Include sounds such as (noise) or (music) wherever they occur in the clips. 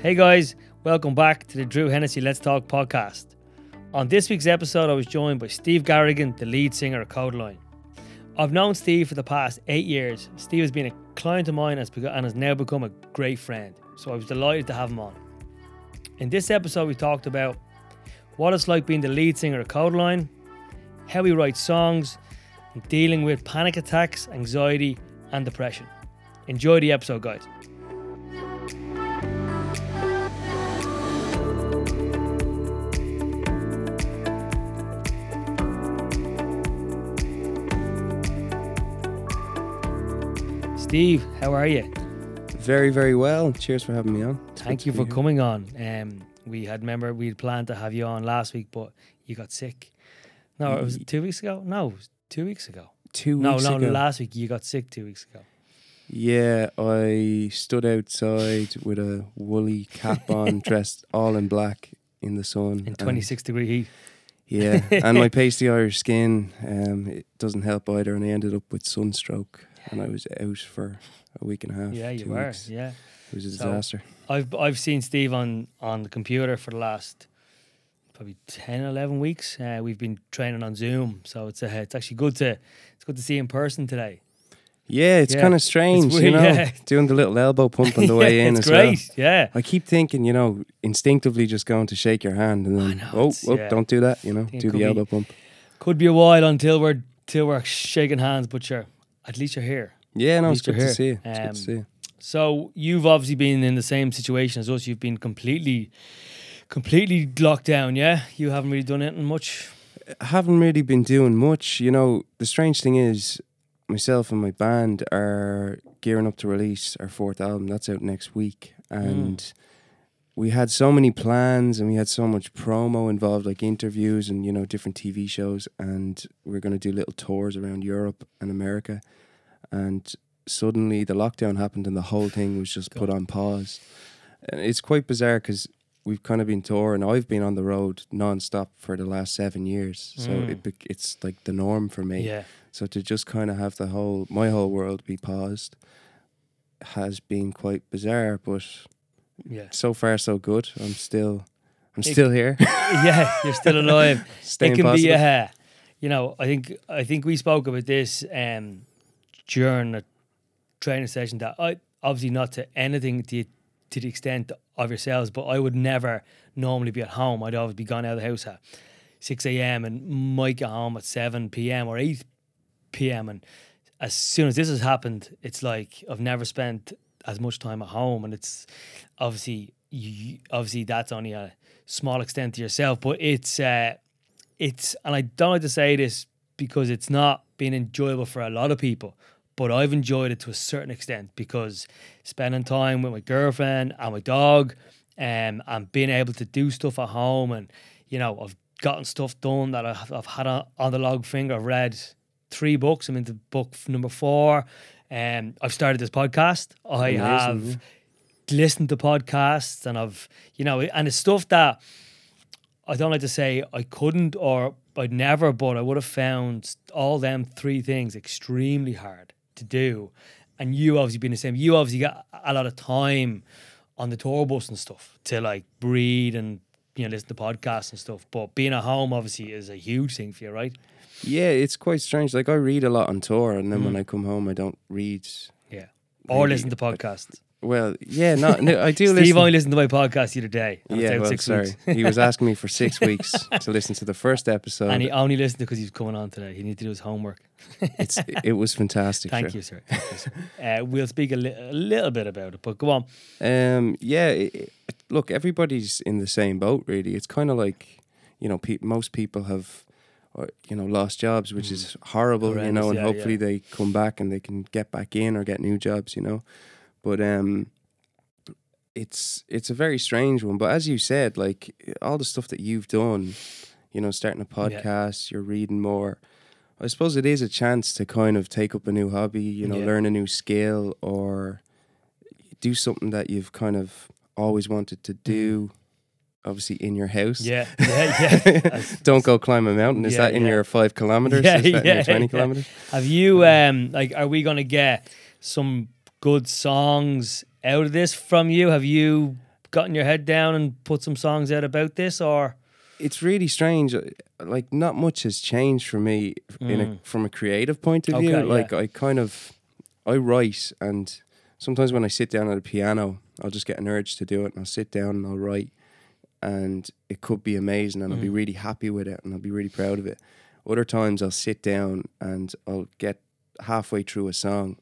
Hey guys, welcome back to the Drew Hennessy Let's Talk podcast. On this week's episode, I was joined by Steve Garrigan, the lead singer of Kodaline. I've known Steve for the past eight years. Steve has been a client of mine and has now become a great friend, so I was delighted to have him on. In this episode, we talked about what it's like being the lead singer of Kodaline, how we write songs, and dealing with panic attacks, anxiety, and depression. Enjoy the episode, guys. Steve, how are you? Very, very well. Cheers for having me on. It's Thank you for here. coming on. Um, we had remember we had planned to have you on last week, but you got sick. No, it was two weeks ago. No, it was two weeks ago. Two no, weeks no, ago. No, last week you got sick. Two weeks ago. Yeah, I stood outside with a woolly cap (laughs) on, dressed all in black in the sun. In 26 degree heat. Yeah, and my (laughs) pasty Irish skin, um, it doesn't help either, and I ended up with sunstroke, and I was out for a week and a half. Yeah, you were. Weeks. Yeah, it was a disaster. So I've I've seen Steve on on the computer for the last probably 10, 11 weeks. Uh, we've been training on Zoom, so it's uh, it's actually good to it's good to see in person today. Yeah, it's yeah. kind of strange, weird, you know, yeah. doing the little elbow (laughs) pump on the way yeah, in. It's as great, well. yeah. I keep thinking, you know, instinctively just going to shake your hand and then, know, oh, oh don't do that, you know, do the elbow be, pump. Could be a while until we're till we're shaking hands, but sure, at least you're here. Yeah, no, it's good, to see you. It's um, good to see. So you've obviously been in the same situation as us. You've been completely, completely locked down. Yeah, you haven't really done anything much. I haven't really been doing much. You know, the strange thing is, myself and my band are gearing up to release our fourth album. That's out next week, and. Mm. We had so many plans and we had so much promo involved, like interviews and you know different TV shows, and we're going to do little tours around Europe and America, and suddenly the lockdown happened and the whole thing was just put on pause. And it's quite bizarre because we've kind of been touring. I've been on the road non-stop for the last seven years, so mm. it it's like the norm for me. Yeah. So to just kind of have the whole my whole world be paused has been quite bizarre, but yeah, so far so good. I'm still I'm it, still here. (laughs) yeah, you're still alive. (laughs) Staying it can positive. be a, you know, I think I think we spoke about this um, during a training session that I obviously not to anything to to the extent of yourselves, but I would never normally be at home. I'd always be gone out of the house at six a.m. and might get home at seven p.m. or eight p.m. And as soon as this has happened, it's like I've never spent as much time at home, and it's obviously you, obviously that's only a small extent to yourself, but it's uh, it's and I don't like to say this because it's not been enjoyable for a lot of people, but I've enjoyed it to a certain extent because spending time with my girlfriend and my dog, um, and being able to do stuff at home, and you know I've gotten stuff done that I've, I've had on, on the log finger. I've read three books. I'm into book number four. Um, I've started this podcast. I Amazing, have listened to podcasts, and I've you know, and it's stuff that I don't like to say I couldn't or I'd never, but I would have found all them three things extremely hard to do. And you obviously being the same, you obviously got a lot of time on the tour bus and stuff to like breathe and you know listen to podcasts and stuff. But being at home obviously is a huge thing for you, right? Yeah, it's quite strange. Like I read a lot on tour, and then mm. when I come home, I don't read. Yeah, or really. listen to podcasts. Well, yeah, no, no I do. (laughs) Steve listen. only listened to my podcast the other day. Yeah, well, sorry. he was (laughs) asking me for six weeks to listen to the first episode, and he only listened because he's coming on today. He needed to do his homework. (laughs) it's it was fantastic. Thank you, sir. Thank you, sir. Uh, we'll speak a, li- a, little bit about it, but go on. Um, yeah, it, it, look, everybody's in the same boat. Really, it's kind of like you know, pe- most people have or you know lost jobs, which mm. is horrible, Horrendous, you know, and yeah, hopefully yeah. they come back and they can get back in or get new jobs, you know. But um, it's it's a very strange one. But as you said, like all the stuff that you've done, you know, starting a podcast, yeah. you're reading more. I suppose it is a chance to kind of take up a new hobby, you know, learn a new skill or do something that you've kind of always wanted to do. Mm obviously in your house. Yeah, (laughs) yeah, yeah. (laughs) Don't go climb a mountain. Is yeah, that in yeah. your five kilometers? (laughs) Yeah, Is that yeah, in your twenty kilometers? Have you um like? Are we gonna get some good songs out of this from you? Have you gotten your head down and put some songs out about this, or it's really strange. Uh, like not much has changed for me mm. in a, from a creative point of okay, view. Like yeah. I kind of I write, and sometimes when I sit down at a piano, I'll just get an urge to do it, and I'll sit down and I'll write, and it could be amazing, and mm. I'll be mm. really happy with it, and I'll be really proud of it. Other times I'll sit down and I'll get halfway through a song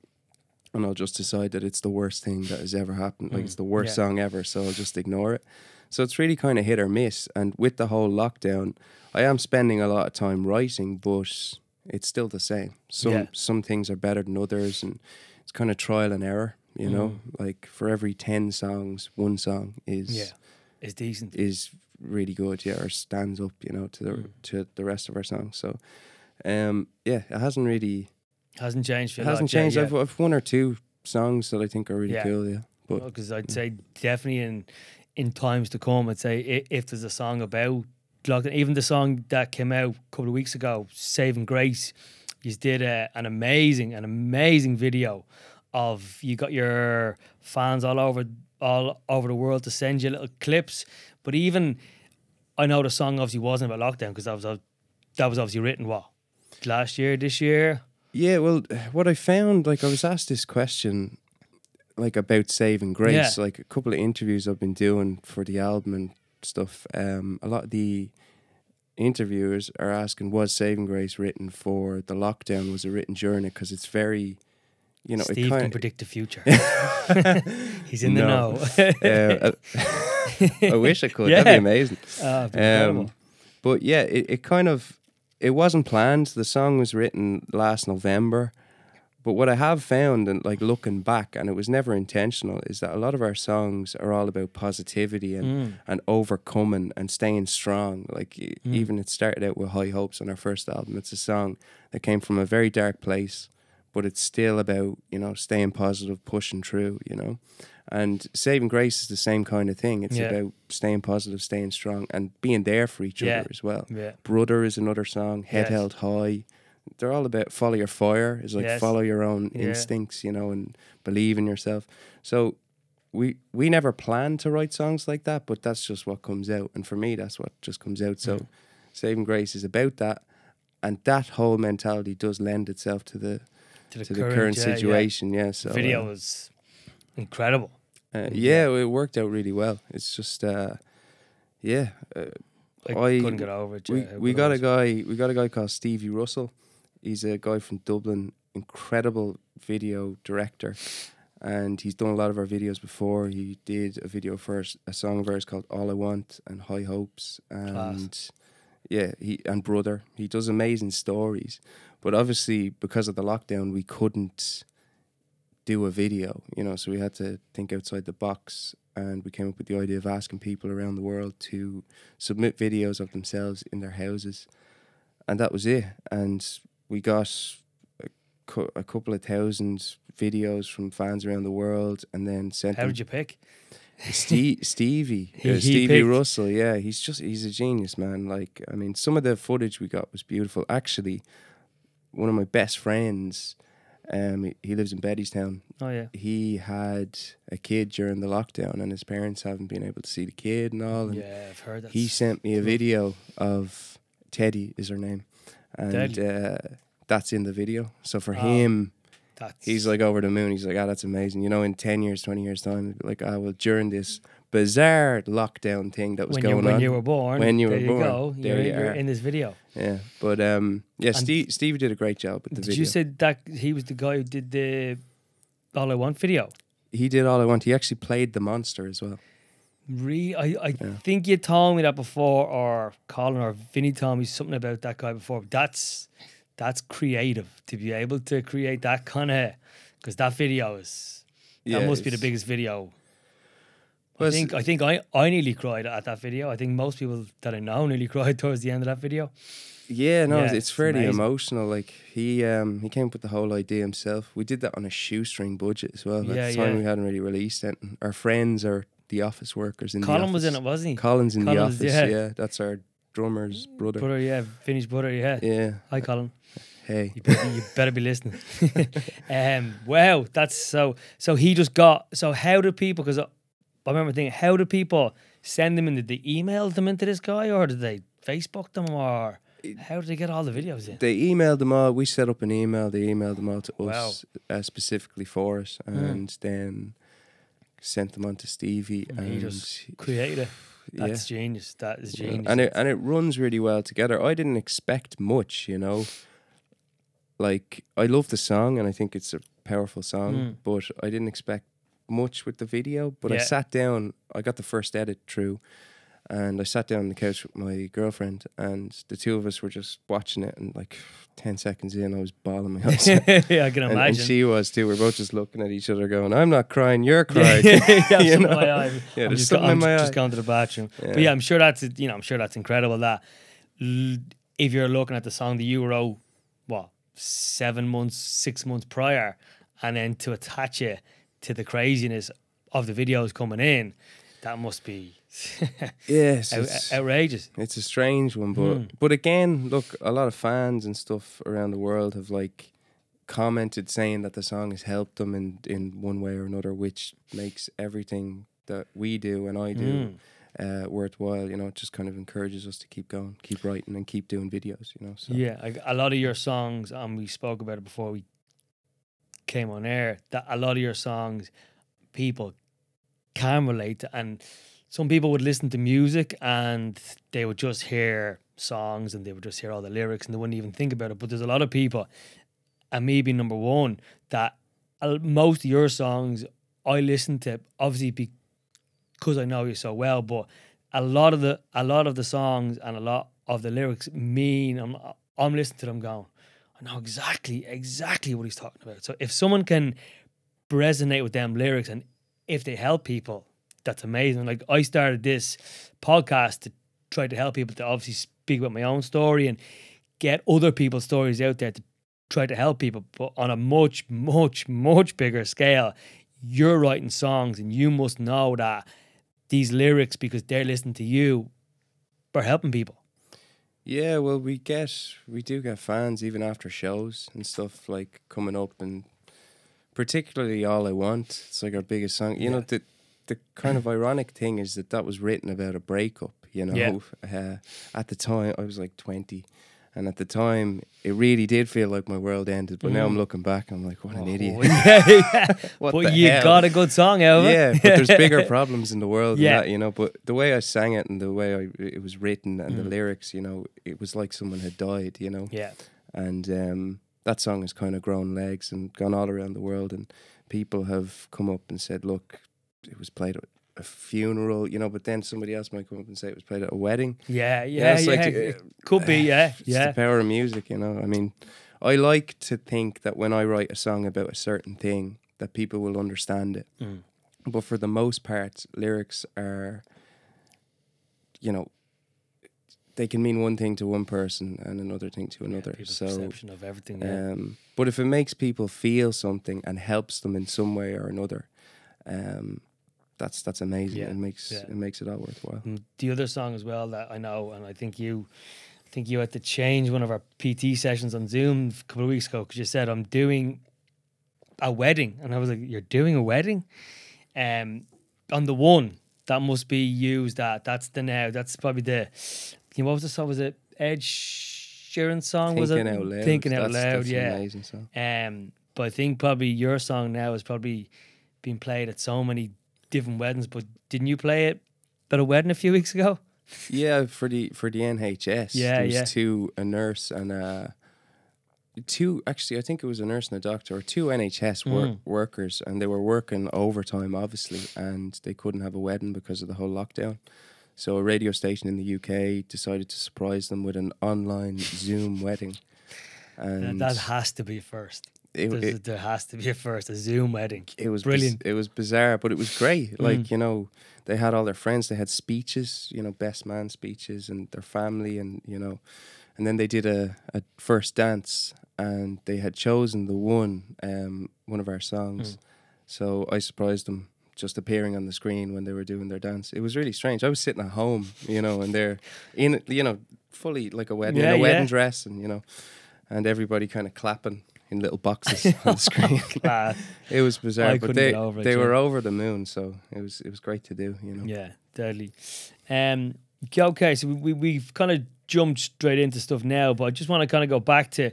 and I'll just decide that it's the worst thing that has ever happened. Like mm. it's the worst yeah. song ever, so I'll just ignore it. So it's really kind of hit or miss. And with the whole lockdown, I am spending a lot of time writing, but it's still the same. Some yeah. some things are better than others, and it's kind of trial and error. You mm. know, like for every ten songs, one song is yeah, is decent, is really good. Yeah, or stands up. You know, to the mm. to the rest of our songs. So, um, yeah, it hasn't really hasn't changed. It hasn't changed. I've, I've one or two songs that I think are really yeah. cool. Yeah, but because well, I'd say definitely in in times to come, I'd say if there's a song about lockdown, even the song that came out a couple of weeks ago, "Saving Grace," you did a, an amazing, an amazing video of you got your fans all over all over the world to send you little clips. But even I know the song obviously wasn't about lockdown because that was that was obviously written what last year, this year. Yeah, well, what I found, like, I was asked this question, like, about saving grace. Yeah. Like, a couple of interviews I've been doing for the album and stuff. Um, a lot of the interviewers are asking, was saving grace written for the lockdown? Was it written during it? Because it's very, you know, Steve can predict the future. (laughs) He's in the know. (laughs) uh, (laughs) I wish I could. Yeah. That'd be amazing. Oh, um, but yeah, it, it kind of it wasn't planned. The song was written last November. But what I have found, and like looking back, and it was never intentional, is that a lot of our songs are all about positivity and, mm. and overcoming and staying strong. Like mm. even it started out with High Hopes on our first album. It's a song that came from a very dark place, but it's still about you know staying positive, pushing through. You know, and saving grace is the same kind of thing. It's yeah. about staying positive, staying strong, and being there for each yeah. other as well. Yeah. Brother is another song. Head yes. held high. They're all about follow your fire. It's like yes. follow your own instincts, you know, and believe in yourself. So we we never planned to write songs like that, but that's just what comes out. And for me, that's what just comes out. So saving grace is about that, and that whole mentality does lend itself to the to the, to current, the current, situation. Yeah, so video uh, was incredible. Uh, yeah, it worked out really well. It's just, uh, yeah. Uh, I, I, couldn't get over it. We, we got a guy. We got a guy called Stevie Russell. He's a guy from Dublin. Incredible video director, and he's done a lot of our videos before. He did a video for a song of ours called "All I Want" and "High Hopes," and Class. yeah, he and brother. He does amazing stories, but obviously because of the lockdown, we couldn't do a video, you know, so we had to think outside the box and we came up with the idea of asking people around the world to submit videos of themselves in their houses. And that was it. And we got a, cu- a couple of thousand videos from fans around the world and then sent How did you pick? (laughs) Steve, Stevie, (laughs) he, uh, Stevie Russell, yeah, he's just he's a genius, man. Like, I mean, some of the footage we got was beautiful. Actually, one of my best friends um, he, lives in Bettystown. Oh yeah. He had a kid during the lockdown, and his parents haven't been able to see the kid and all. And yeah, I've heard that. He sent me a video of Teddy is her name, and uh, that's in the video. So for oh, him, he's like over the moon. He's like, ah, oh, that's amazing. You know, in ten years, twenty years time, like, ah, well, during this bizarre lockdown thing that was when going when on. When you were born. When you were born. Go. There you're, you are. in this video. Yeah. But um, yeah, Steve, Steve did a great job with the did video. you say that he was the guy who did the All I Want video? He did All I Want. He actually played the monster as well. Re, I, I yeah. think you told me that before, or Colin or Vinny told me something about that guy before. That's that's creative to be able to create that kind of because that video is that yeah, must be the biggest video I think I think I, I nearly cried at that video. I think most people that I know nearly (laughs) cried towards the end of that video. Yeah, no, yeah, it's, fairly emotional. Like he um he came up with the whole idea himself. We did that on a shoestring budget as well. At yeah, the time yeah. we hadn't really released it. Our friends are the office workers in Colin the was in it, wasn't he? Colin's in Collins, the office, yeah. yeah. That's our drummer's brother. Brother, yeah, Vinny's brother, yeah. Yeah. Hi Colin. Hey. You better, you better be listening. (laughs) um wow, that's so so he just got so how do people because But I remember thinking, how do people send them in? Did they email them into this guy, or did they Facebook them, or how did they get all the videos in? They emailed them all. We set up an email. They emailed them all to us wow. uh, specifically for us, hmm. and mm. then sent them on to Stevie. And, and he just created it. (sighs) That's yeah. genius. That is genius. And it and it runs really well together. I didn't expect much, you know. Like I love the song and I think it's a powerful song, mm. but I didn't expect much with the video. But yeah. I sat down, I got the first edit through and I sat down on the couch with my girlfriend, and the two of us were just watching it. And like ten seconds in, I was bawling my eyes. (laughs) yeah, I can imagine. And, she was too. We are both just looking at each other, going, "I'm not crying, you're (laughs) crying." yeah, (laughs) you know? my eye. Yeah, I'm just, go, I'm just going to the bathroom. Yeah. But yeah, I'm sure that's you know, I'm sure that's incredible. That if you're looking at the song that you wrote, what seven months, six months prior, and then to attach it to the craziness of the videos coming in, that must be (laughs) yes, it's, (laughs) outrageous. It's a strange one, but mm. but again, look, a lot of fans and stuff around the world have like commented saying that the song has helped them in in one way or another, which makes everything that we do and I do. Mm. Uh, worthwhile, you know, it just kind of encourages us to keep going, keep writing, and keep doing videos, you know. So. Yeah, a lot of your songs, and um, we spoke about it before we came on air. That a lot of your songs, people can relate to, and some people would listen to music and they would just hear songs and they would just hear all the lyrics and they wouldn't even think about it. But there's a lot of people, and being number one, that most of your songs I listen to obviously because I know you so well, but a lot of the a lot of the songs and a lot of the lyrics mean I'm I'm listening to them going, I know exactly exactly what he's talking about. So if someone can resonate with them lyrics and if they help people that's amazing. Like I started this podcast to try to help people to obviously speak about my own story and get other people's stories out there to try to help people, but on a much, much, much bigger scale. You're writing songs and you must know that these lyrics, because they're listening to you, are helping people. Yeah, well, we get we do get fans even after shows and stuff like coming up and particularly all I want. It's like our biggest song. You yeah. know, the the kind of ironic thing is that that was written about a breakup. You know, yeah. (laughs) uh, at the time I was like twenty, and at the time it really did feel like my world ended. But mm. now I'm mm. looking back, I'm like, what an oh, idiot! (laughs) yeah, what but you hell? got a good song out of it. Yeah, but there's (laughs) bigger problems in the world. Yeah, that, you know. But the way I sang it and the way I, it was written and mm. the lyrics, you know, it was like someone had died. You know. Yeah. And um, that song has kind of grown legs and gone all around the world and people have come up and said, "Look, it was played a funeral, you know, but then somebody else might come up and say it was played at a wedding. Yeah, yeah, yeah. Like, uh, could be, (sighs) yeah, it's yeah. the power of music, you know. I mean, I like to think that when I write a song about a certain thing, that people will understand it. Mm. But for the most part, lyrics are, you know, they can mean one thing to one person and another thing to another. Yeah, so perception of everything. Yeah. Um, but if it makes people feel something and helps them in some way or another, um, that's that's amazing. Yeah, it makes yeah. it makes it all worthwhile. And the other song as well that I know, and I think you, I think you had to change one of our PT sessions on Zoom a couple of weeks ago because you said I'm doing a wedding, and I was like, "You're doing a wedding?" Um, on the one that must be used. That that's the now. That's probably the. You know, what was the song? Was it Ed Sheeran song? Thinking was it out loud? Thinking out that's, loud. That's yeah, amazing song. Um, but I think probably your song now is probably being played at so many different weddings. But didn't you play it at a wedding a few weeks ago? (laughs) Yeah, for the for the NHS. Yeah, there was yeah. Two a nurse and a two. Actually, I think it was a nurse and a doctor, or two NHS wor- mm. workers, and they were working overtime, obviously, and they couldn't have a wedding because of the whole lockdown. So a radio station in the UK decided to surprise them with an online Zoom wedding. (laughs) And that has to be first it, it, there has to be a first a Zoom wedding. It was brilliant. Biz, it was bizarre, but it was great. Mm. Like you know, they had all their friends. They had speeches, you know, best man speeches, and their family, and you know, and then they did a, a first dance, and they had chosen the one um one of our songs. Mm. So I surprised them just appearing on the screen when they were doing their dance. It was really strange. I was sitting at home, you know, and they're in, you know, fully like a wedding, yeah, in a wedding dress, and you know, and everybody kind of clapping in little boxes (laughs) on the screen. (laughs) it was bizarre, I but they they it, were yeah. over the moon, so it was it was great to do. You know. Yeah, deadly. Um, okay, so we we've kind of jumped straight into stuff now, but I just want to kind of go back to.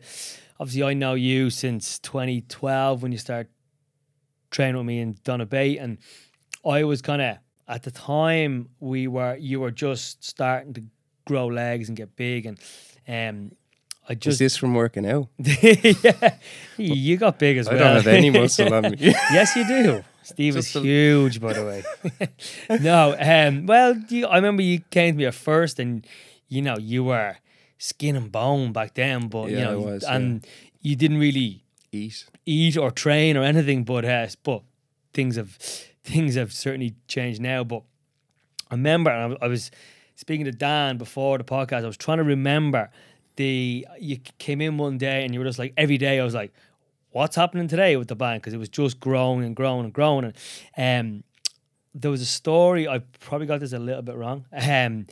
Obviously, I know you since 2012 when you start training with me in Donabate, and I was kind of at the time we were you were just starting to grow legs and get big, and um, I just is this from working out? (laughs) yeah, you got big as I well. I don't have any muscle on me. (laughs) yes, you do. Steve is huge, by the way. (laughs) no, um, well, you, I remember you came to me at first, and you know you were skin and bone back then, but yeah, you know, was, and yeah. you didn't really eat, eat or train or anything. But uh, but things have things have certainly changed now. But I remember, and I, I was speaking to Dan before the podcast. I was trying to remember the you came in one day and you were just like every day. I was like, what's happening today with the band because it was just growing and growing and growing. And um, there was a story. I probably got this a little bit wrong. Um,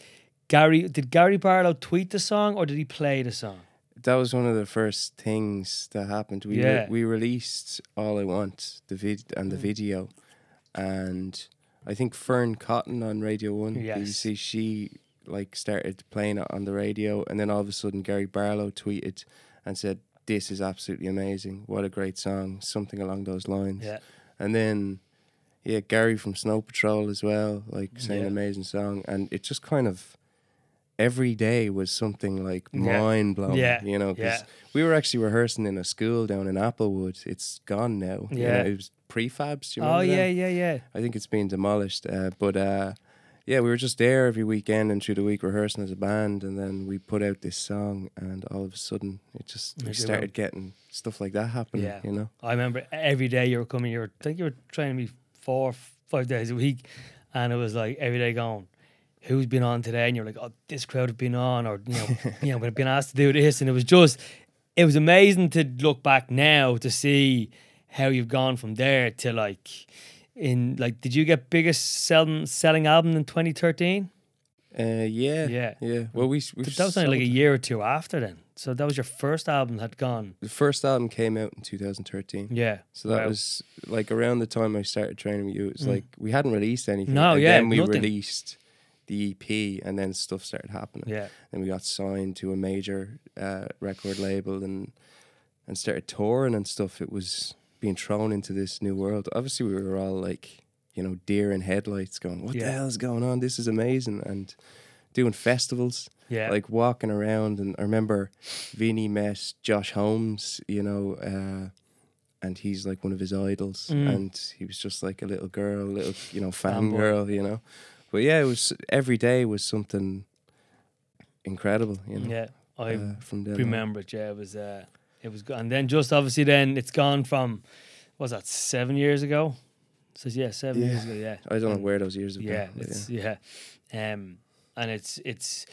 Gary did Gary Barlow tweet the song or did he play the song? That was one of the first things that happened. We yeah. re- we released All I Want the vid and the mm. video, and I think Fearne Cotton on Radio One yes. BBC she like started playing it on the radio, and then all of a sudden Gary Barlow tweeted and said, "This is absolutely amazing! What a great song!" Something along those lines. Yeah. And then, yeah, Gary from Snow Patrol as well, like saying yeah. amazing song, and it just kind of every day was something like yeah. mind blowing. Yeah. You know, because yeah. we were actually rehearsing in a school down in Applewood. It's gone now. Yeah. You know, it was prefabs. oh, yeah, yeah, yeah. I think it's being demolished. Uh, but uh, yeah, we were just there every weekend and through the week rehearsing as a band. And then we put out this song, and all of a sudden, it just we started getting stuff like that happening. Yeah. You know, I remember every day you were coming, you were, I think you were training me four, five days a week. And it was like every day going, who's been on today, and you're like, oh, this crowd have been on, or you know, (laughs) you know, we've been asked to do this, and it was just, it was amazing to look back now to see how you've gone from there to like, in like, did you get biggest selling selling album in 2013? Uh, yeah, yeah, yeah. Well, we, we that was only like a year or two after then. So that was your first album had gone. The first album came out in 2013. Yeah. So that wow. was like around the time I started training with you. It was mm. like we hadn't released anything. No, and yeah. Then we nothing. released the EP, and then stuff started happening. Yeah. Then we got signed to a major uh, record label and and started touring and stuff. It was being thrown into this new world. Obviously, we were all like, you know, deer in headlights, going, "What yeah. the hell is going on? This is amazing!" And doing festivals. Yeah. Like walking around, and I remember Vinny met Josh Homme, you know, uh, and he's like one of his idols, mm. and he was just like a little girl, little you know, fan girl, you know. But yeah, it was every day was something incredible. You know. Yeah, I uh, from remember it. Yeah, it was. Uh, it was good. And then just obviously, then it's gone from. was that seven years ago? So yeah, seven yeah. years ago. Yeah, I don't know where those years have yeah, It's, yeah, yeah. Um, and it's it's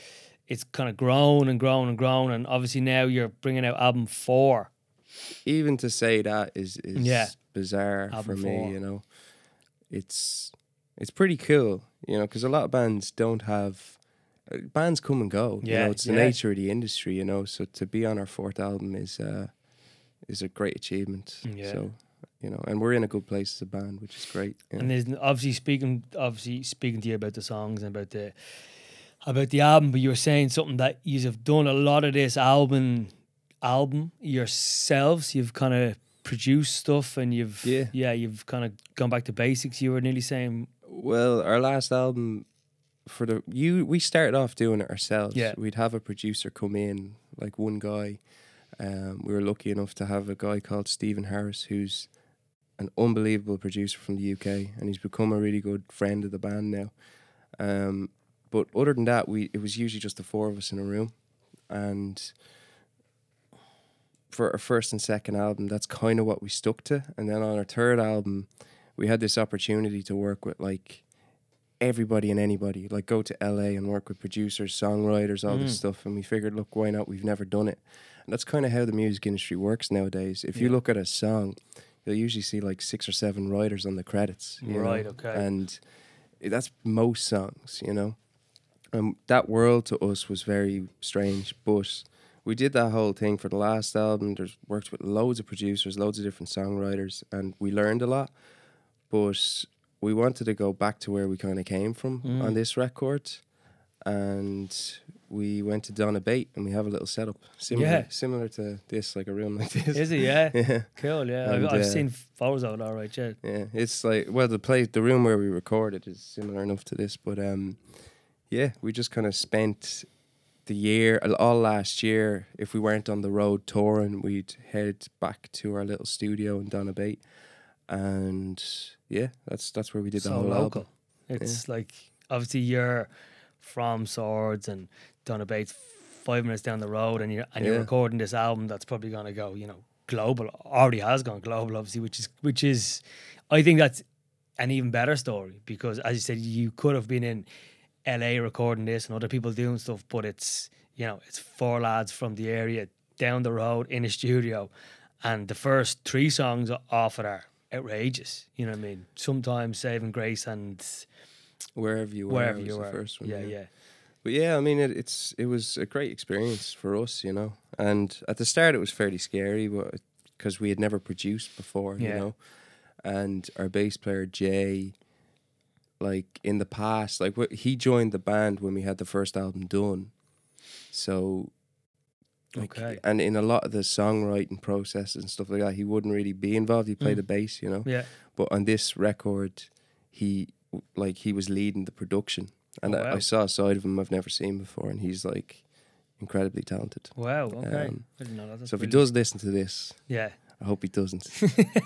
it's kind of grown and grown and grown, and obviously now you're bringing out album four. Even to say that is is yeah. bizarre album for me. You know, it's it's pretty cool, you know, because a lot of bands don't have bands come and go. Yeah, you know, it's the yeah. nature of the industry, you know. So to be on our fourth album is uh, is a great achievement. Yeah. So you know, and we're in a good place as a band, which is great. And there's obviously speaking, obviously speaking to you about the songs and about the about the album, but you were saying something that you have done a lot of this album album yourselves. You've kind of produced stuff and you've yeah, yeah you've kind of gone back to basics. You were nearly saying well, our last album for the you we started off doing it ourselves. Yeah. We'd have a producer come in, like one guy. Um, we were lucky enough to have a guy called Stephen Harris, who's an unbelievable producer from the UK, and he's become a really good friend of the band now. Um, but other than that, we it was usually just the four of us in a room, and for our first and second album, that's kind of what we stuck to. And then on our third album, we had this opportunity to work with like everybody and anybody, like go to LA and work with producers, songwriters, all mm. this stuff. And we figured, look, why not? We've never done it. And that's kind of how the music industry works nowadays. If yeah. you look at a song, you'll usually see like six or seven writers on the credits. right, know? okay. And that's most songs, you know. And that world to us was very strange, but we did that whole thing for the last album. There's worked with loads of producers, loads of different songwriters, and we learned a lot. But we wanted to go back to where we kind of came from mm. on this record, and we went to Donabate and we have a little setup similar yeah. similar to this, like a room like this. Is it? Yeah. (laughs) yeah. Cool. Yeah. And, I've, I've uh, seen photos of it. All right. Yeah. Yeah. It's like well, the place, the room where we recorded is similar enough to this, but um, yeah, we just kind of spent the year all last year. If we weren't on the road touring, we'd head back to our little studio in Donabate, and yeah, that's that's where we did so the whole local. album. It's yeah. like obviously you're from Swords and Donabate's five minutes down the road, and you're and yeah. you're recording this album that's probably going to go, you know, global. Already has gone global, obviously, which is which is, I think that's an even better story because, as you said, you could have been in LA recording this and other people doing stuff, but it's you know it's four lads from the area down the road in a studio, and the first three songs off it are outrageous. You know what I mean? Sometimes Saving Grace and wherever you were, wherever you were, the first one. Yeah, yeah. yeah. But yeah, I mean, it, it's it was a great experience for us, you know. And at the start, it was fairly scary, but because we had never produced before, yeah. you know. And our bass player Jay like in the past, like wh- he joined the band when we had the first album done. So, like, okay. And in a lot of the songwriting process and stuff like that, he wouldn't really be involved. He played mm. the bass, you know. Yeah. But on this record, he like he was leading the production, and oh, wow. I, I, saw a side of him I've never seen before, and he's like incredibly talented. Wow. Okay. Um, I didn't know that. so if he does listen to this, yeah. I hope he doesn't,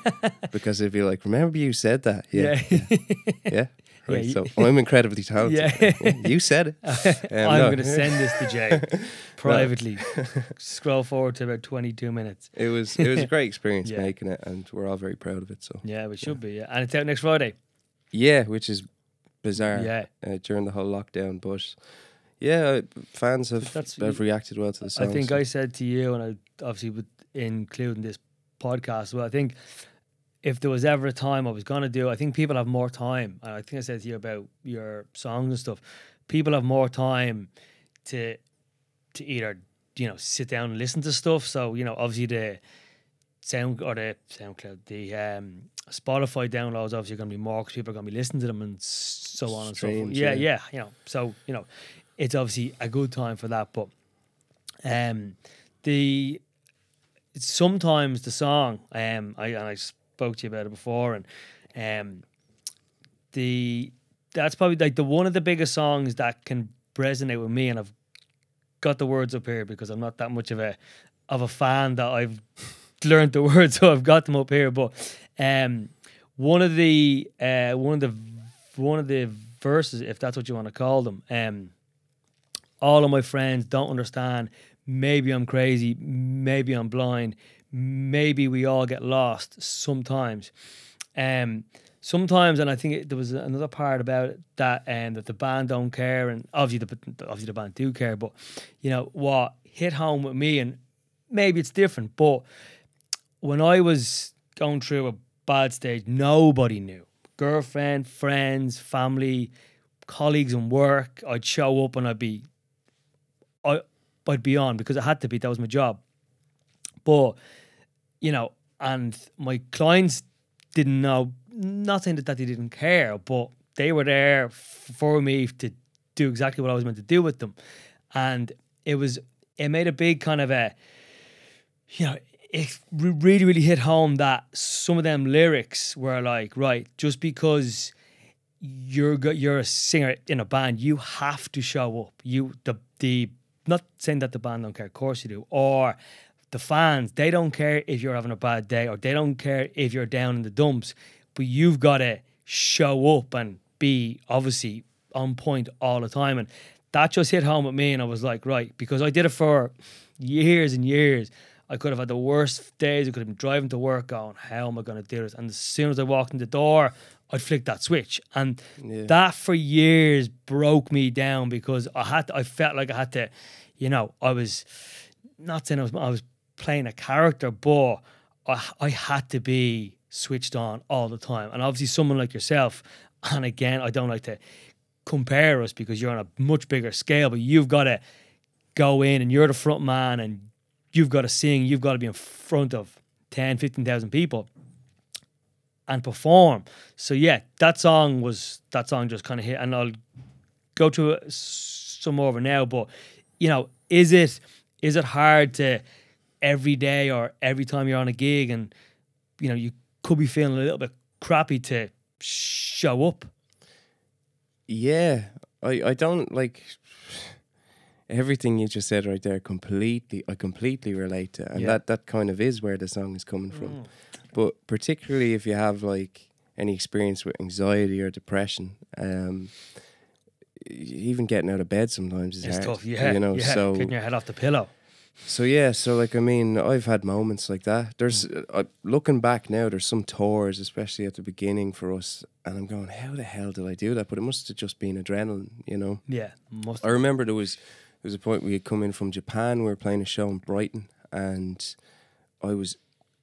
(laughs) because he'd be like, "Remember you said that?" Yeah, yeah. yeah. yeah. (laughs) Right, yeah, so (laughs) I'm incredibly talented. Yeah. (laughs) you said it. (laughs) Um, I'm no. going to send this to Jay privately. Scroll forward to about 22 minutes. It was it was a great experience yeah. making it, and we're all very proud of it. So yeah, we should be. Yeah. And it's out next Friday. Yeah, which is bizarre. Yeah, uh, during the whole lockdown, but yeah, fans have have reacted well to the song. I think so. I said to you, and I obviously with including this podcast. Well, I think if there was ever a time I was gonna do, I think people have more time. And I think I said to you about your songs and stuff. People have more time to to either you know sit down and listen to stuff. So you know, obviously the sound or the SoundCloud, the um, Spotify downloads obviously going to be more because people are going to be listening to them and so on and so forth. Yeah, yeah, yeah, you know, so you know, it's obviously a good time for that. But um, the sometimes the song, um, I and I spoke to you about it before, and um, the that's probably like the one of the biggest songs that can resonate with me, and I've got the words up here because I'm not that much of a of a fan that I've learned the (laughs) words, so I've got them up here. But um, one of the uh, one of the one of the verses, if that's what you want to call them, um, all of my friends don't understand. Maybe I'm crazy. Maybe I'm blind maybe we all get lost sometimes. Um, sometimes, and I think it, there was another part about it that um, that the band don't care, and obviously the obviously the band do care, but you know what hit home with me, and maybe it's different, but when I was going through a bad stage, nobody knew. Girlfriend, friends, family, colleagues and work. I'd show up and I'd be, I, I'd be on because it had to be. That was my job. But you know, and my clients didn't know, not saying that, they didn't care, but they were there for me to do exactly what I was meant to do with them. And it was, it made a big kind of a, you know, it really, really hit home that some of them lyrics were like, right, just because you're you're a singer in a band, you have to show up. You the the not saying that the band don't care, of course you do, or the fans, they don't care if you're having a bad day or they don't care if you're down in the dumps, but you've got to show up and be obviously on point all the time. And that just hit home with me. And I was like, right, because I did it for years and years. I could have had the worst days. I could have been driving to work going, how am I going to do this? And as soon as I walked in the door, I'd flick that switch. And yeah. that for years broke me down because I had to, I felt like I had to, you know, I was not saying I was, I was playing a character, but I, I had to be switched on all the time. And obviously, someone like yourself, and again, I don't like to compare us because you're on a much bigger scale, but you've got to go in and you're the front man and you've got to sing, you've got to be in front of 10, 15,000 people and perform. So yeah, that song was that song just kind of hit, and I'll go to some more of it now. But you know, is it is it hard to every day or every time you're on a gig and you know you could be feeling a little bit crappy to show up? Yeah, I I don't like everything you just said right there. Completely, I completely relate to, and yeah. that that kind of is where the song is coming from. Mm. But particularly if you have like any experience with anxiety or depression, um, even getting out of bed sometimes is it's hard. tough. Yeah, you know, yeah, so getting your head off the pillow. So yeah, so like I mean, I've had moments like that. There's uh, looking back now, there's some tours, especially at the beginning for us, and I'm going, how the hell did I do that? But it must have just been adrenaline, you know. Yeah, must. I remember there was there was a point we had come in from Japan. We were playing a show in Brighton, and I was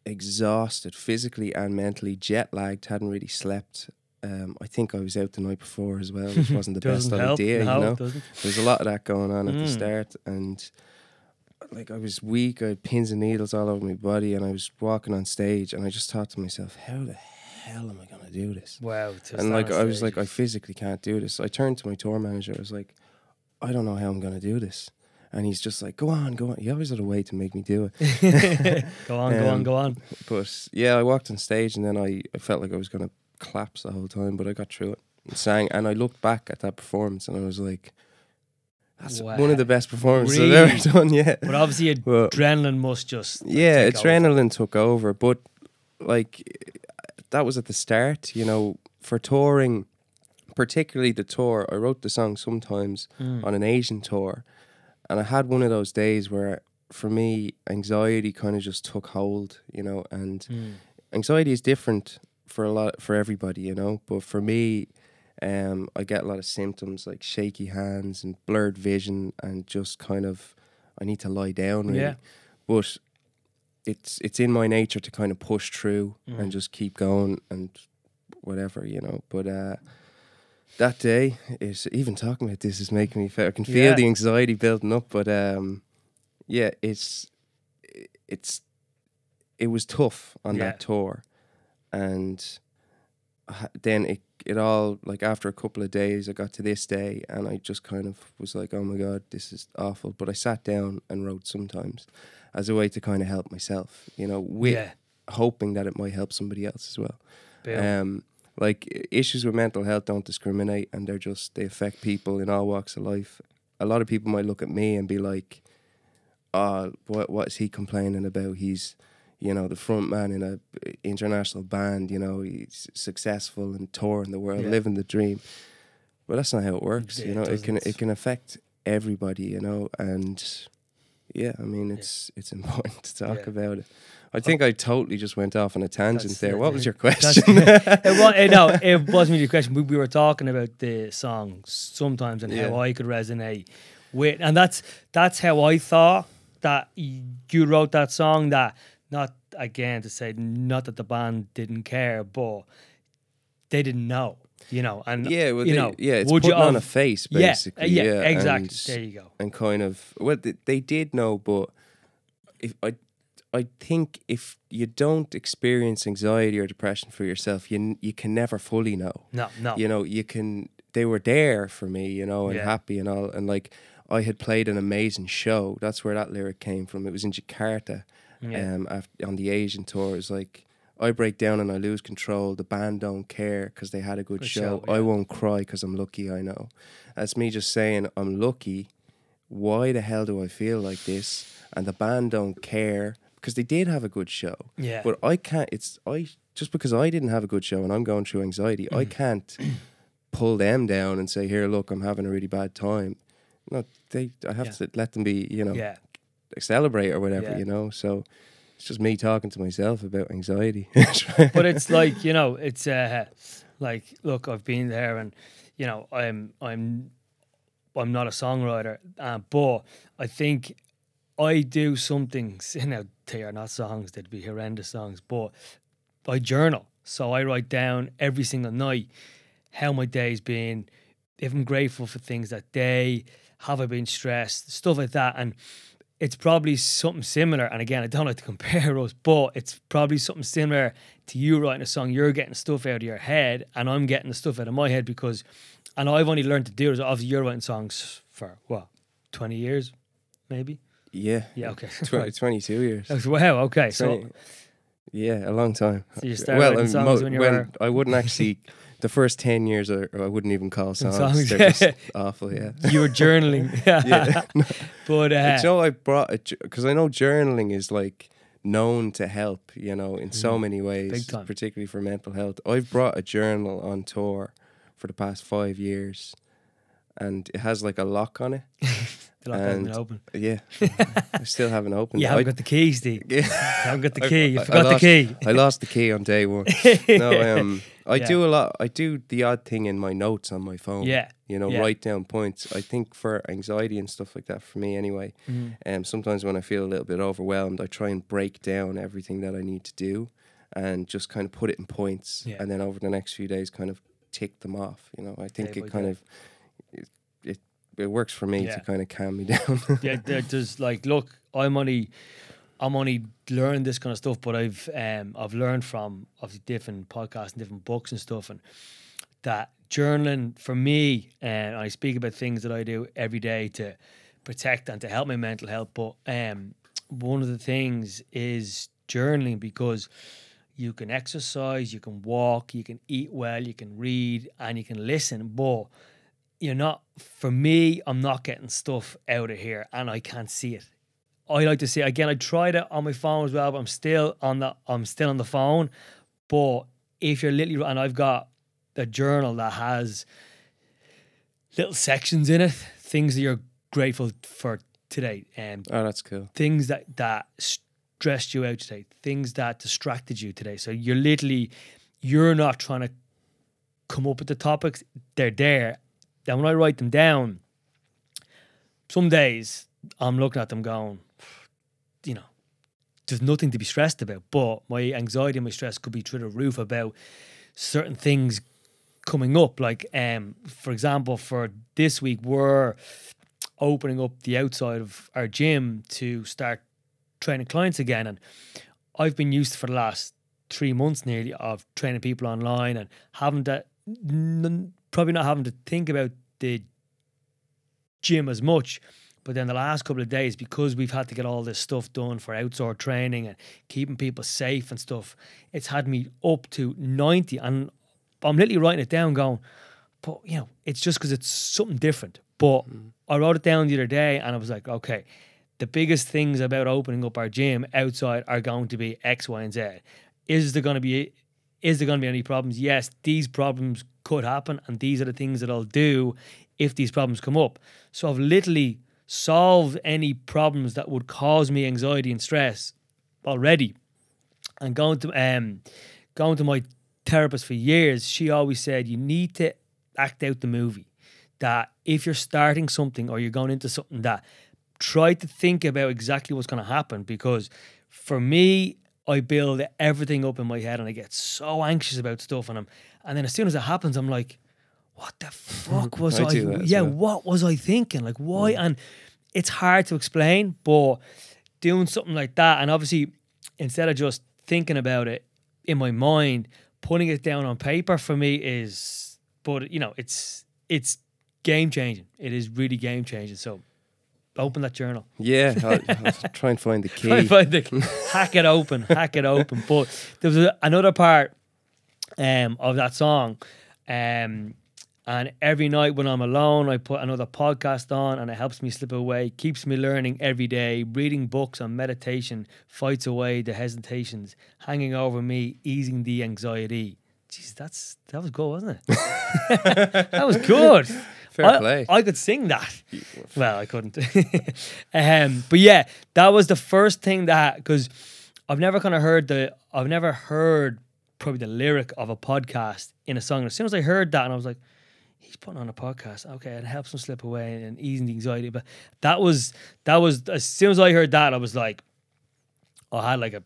exhausted physically and mentally, jet lagged, hadn't really slept. Um, I think I was out the night before as well, which wasn't the (laughs) best help. idea. No, you know, there's a lot of that going on at mm. the start, and like I was weak. I had pins and needles all over my body, and I was walking on stage, and I just thought to myself, "How the hell am I gonna do this?" Wow! And like I was like, I physically can't do this. So I turned to my tour manager. I was like, I don't know how I'm gonna do this. And he's just like, go on, go on. He always had a way to make me do it. (laughs) go on, um, go on, go on. But yeah, I walked on stage and then I, I felt like I was going to collapse the whole time, but I got through it and sang. And I looked back at that performance and I was like, that's wow. one of the best performances really? I've ever done. Yeah, but obviously (laughs) adrenaline must just like, yeah, adrenaline over. took over. But like that was at the start, you know, for touring, particularly the tour. I wrote the song sometimes mm. on an Asian tour, and I had one of those days where, for me, anxiety kind of just took hold, you know. And mm. anxiety is different for a lot for everybody, you know. But for me, um, I get a lot of symptoms like shaky hands and blurred vision, and just kind of I need to lie down. Really. Yeah. But it's it's in my nature to kind of push through mm. and just keep going and whatever, you know. But uh, that day is even talking about this is making me feel I can feel yeah. the anxiety building up, but um, yeah, it's it's it was tough on yeah. that tour, and then it it all like after a couple of days I got to this day and I just kind of was like oh my god this is awful. But I sat down and wrote sometimes as a way to kind of help myself you know with yeah. hoping that it might help somebody else as well. Um like issues with mental health don't discriminate and they're just they affect people in all walks of life. A lot of people might look at me and be like oh what what is he complaining about? He's you know the front man in a eh, international band you know he's successful and touring the world yeah. living the dream but that's not how it works yeah, you know it, it, can it can affect everybody you know and yeah i mean it's yeah. it's (laughs) important to talk about it I oh. think I totally just went off on a tangent That's there. What was your question? it (laughs) was, eh, no, it wasn't really a question. We, we were talking about the song sometimes and how I could resonate with, and that's that's how I thought that you wrote that song. That not again to say not that the band didn't care, but they didn't know you know, and yeah, well, you they, know, yeah, it's putting on a face basically. Yeah, yeah, yeah exactly. And, there you go. And kind of, well, they, they, did know, but if I I think if you don't experience anxiety or depression for yourself, you you can never fully know. No, no. You know, you can. They were there for me, you know, and yeah. happy and all, and like I had played an amazing show. That's where that lyric came from. It was in Jakarta, yeah. um, after, on the Asian tour. It was like I break down and I lose control. The band don't care because they had a good, good show. show yeah. I won't cry because I'm lucky. I know. That's me just saying I'm lucky. Why the hell do I feel like this? And the band don't care because they did have a good show. Yeah. But I can't. It's I just because I didn't have a good show and I'm going through anxiety. Mm. I can't pull them down and say, "Here, look, I'm having a really bad time." No, they. I have yeah. to let them be. You know, yeah. Celebrate or whatever. Yeah. You know, so. It's just me talking to myself about anxiety. (laughs) but it's like you know, it's uh, like look, I've been there, and you know, I'm I'm I'm not a songwriter, uh, but I think I do something, you (laughs) know, they are not songs, they'd be horrendous songs, but I journal. So I write down every single night how my day's been, if I'm grateful for things that day, have I been stressed, stuff like that. And it's probably something similar. And again, I don't like to compare us, but it's probably something similar to you writing a song. You're getting stuff out of your head, and I'm getting the stuff out of my head because, and I've only learned to do it. Obviously, you're writing songs for what, 20 years, maybe? Yeah. Yeah, okay. (laughs) 20, 22 years. (laughs) Wow, okay. 20, so, yeah, a long time. So you started well, writing um, songs mo- when you were. I wouldn't actually. (laughs) the first 10 years I, I wouldn't even call songs. songs They're just awful, yeah. (laughs) You were journaling. (laughs) (laughs) yeah. But, uh, you know, I brought it because I know journaling is like known to help, you know, in so mm. many ways, particularly for mental health. I've brought a journal on tour for the past five years and it has like a lock on it. The lock hasn't been open. Yeah. (laughs) I still haven't opened You haven't I, got the keys, Steve. Yeah. You haven't got the (laughs) key. You forgot lost, the key. I lost the key on day one. (laughs) no, um, I yeah. do a lot. I do the odd thing in my notes on my phone. Yeah. You know, yeah. write down points. I think for anxiety and stuff like that, for me anyway, mm. um, sometimes when I feel a little bit overwhelmed, I try and break down everything that I need to do and just kind of put it in points. Yeah. And then over the next few days, kind of tick them off. You know, I think day it kind day. of. It, works for me to kind of calm me (laughs) down. yeah, there's like, look, I'm only I'm only learning this kind of stuff, but I've um, I've learned from obviously different podcasts and different books and stuff, and that journaling for me, and I speak about things that I do every day to protect and to help my mental health. But um, one of the things is journaling because you can exercise, you can walk, you can eat well, you can read, and you can listen, but you're not for me i'm not getting stuff out of here and i can't see it I like to see again. I tried it on my phone as well, but I'm still on the I'm still on the phone. But if you're literally and I've got a journal that has little sections in it, things that you're grateful for today, and um, oh, that's cool. Things that that stressed you out today, things that distracted you today. So you're literally you're not trying to come up with the topics; they're there. Then when I write them down, some days I'm looking at them going, you know, there's nothing to be stressed about. But my anxiety and my stress could be through the roof about certain things coming up. Like, um, for example, for this week, we're opening up the outside of our gym to start training clients again. And I've been used for the last three months nearly of training people online and having n- probably not having to think about the gym as much but then the last couple of days, because we've had to get all this stuff done for outdoor training and keeping people safe and stuff, it's had me up to 90. And I'm literally writing it down going, but you know, it's just because it's something different. But mm. I wrote it down the other day and I was like, okay, the biggest things about opening up our gym outside are going to be X, Y, and Z. Is there going to be is there going to be any problems? Yes, these problems could happen, and these are the things that I'll do if these problems come up. So I've literally solved any problems that would cause me anxiety and stress already. And going to um going to my therapist for years, she always said you need to act out the movie. That if you're starting something or you're going into something that try to think about exactly what's going to happen because for me I build everything up in my head and I get so anxious about stuff and I'm and then as soon as it happens I'm like what the fuck was I, I yeah, well. what was I thinking? Like why? Mm. And it's hard to explain, but doing something like that, and obviously instead of just thinking about it in my mind, putting it down on paper for me is, but you know, it's it's game changing. It is really game changing. So open that journal. Yeah, I'll, (laughs) I'll try and find the key. try and find the (laughs) hack it open, hack it open. But there was a, another part um, of that song. Um, and every night when I'm alone, I put another podcast on and it helps me slip away, keeps me learning every day. Reading books on meditation fights away the hesitations, hanging over me, easing the anxiety. Jeez, that's that was good, wasn't it? (laughs) that was good. Fair I, play. I could sing that. Well, I couldn't. (laughs) um, but yeah, that was the first thing that because I've never kind of heard the I've never heard probably the lyric of a podcast in a song. And as soon as I heard that, and I was like, he's putting on a podcast. Okay, it helps him slip away and easing the anxiety. But that was that was as soon as I heard that, I was like, I had like a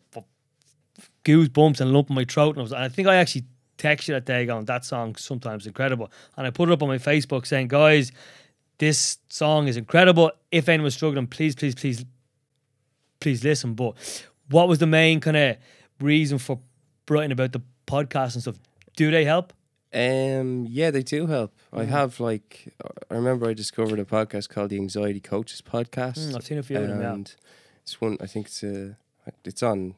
goosebumps and lump in my throat, and I was. And I think I actually texted that day going, "That song sometimes incredible," and I put it up on my Facebook saying, "Guys, this song is incredible. If anyone's struggling, please, please, please." please listen. But what was the main kind of reason for writing about the podcast and stuff? Do they help? Um, yeah, they do help. Mm. I have like I remember I discovered a podcast called the Anxiety Coaches Podcast. Mm, I've seen a few of them. Yeah. It's one. I think it's a. It's on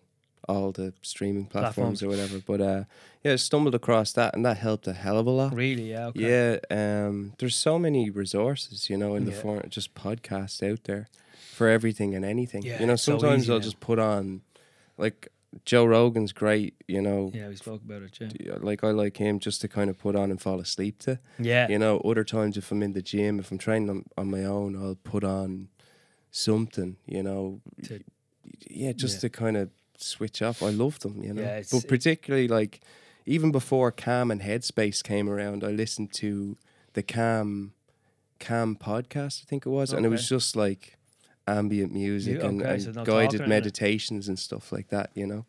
all the streaming platforms, platforms. or whatever. But uh, yeah, I stumbled across that, and that helped a hell of a lot. Really? Yeah. Okay. Yeah. Um, there's so many resources, you know, in the yeah. form just podcasts out there for everything and anything. Yeah, you know, sometimes so I'll now. just put on, like Joe Rogan's great, you know. Yeah, we spoke about it. Yeah. Like I like him just to kind of put on and fall asleep to. Yeah. You know, other times if I'm in the gym, if I'm training on, on my own, I'll put on something. You know, to, yeah, just yeah. to kind of switch off. I love them. You know, yeah, but particularly like even before Calm and Headspace came around, I listened to the Calm Calm podcast. I think it was, okay. and it was just like ambient music and, okay, and so guided meditations and stuff like that. You know,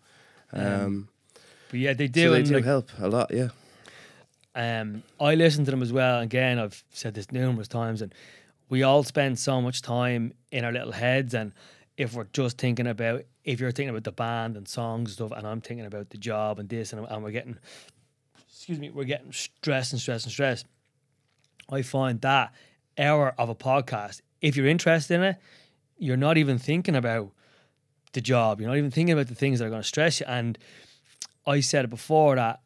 um, um, but yeah, they do. So they do like, help a lot. Yeah. Um, I listen to them as well. Again, I've said this numerous times, and we all spend so much time in our little heads. And if we're just thinking about, if you're thinking about the band and songs and stuff, and I'm thinking about the job and this, and, and we're getting, excuse me, we're getting stress and stress and stress. I find that hour of a podcast, if you're interested in it, you're not even thinking about the job. You're not even thinking about the things that are going to stress you. And I said it before that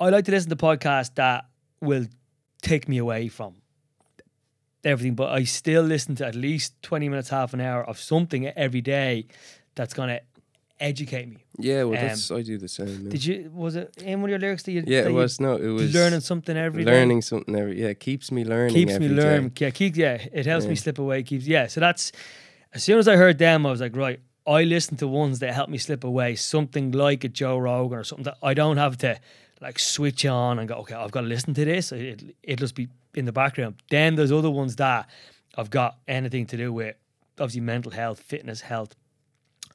I like to listen to podcasts that will take me away from everything, but I still listen to at least 20 minutes, half an hour of something every day that's going to educate me. Yeah, well, um, that's I do the same. Yeah. Did you? Was it in one of your lyrics that you? Yeah, that it was. No, it was learning something every learning day? something every. Yeah, it keeps me learning. Keeps me learning. Yeah, keep, yeah, it helps yeah. me slip away. Keeps yeah. So that's as soon as I heard them, I was like, right. I listen to ones that help me slip away. Something like a Joe Rogan or something that I don't have to like switch on and go. Okay, I've got to listen to this. It, it'll just be in the background. Then there's other ones that I've got anything to do with obviously mental health, fitness, health,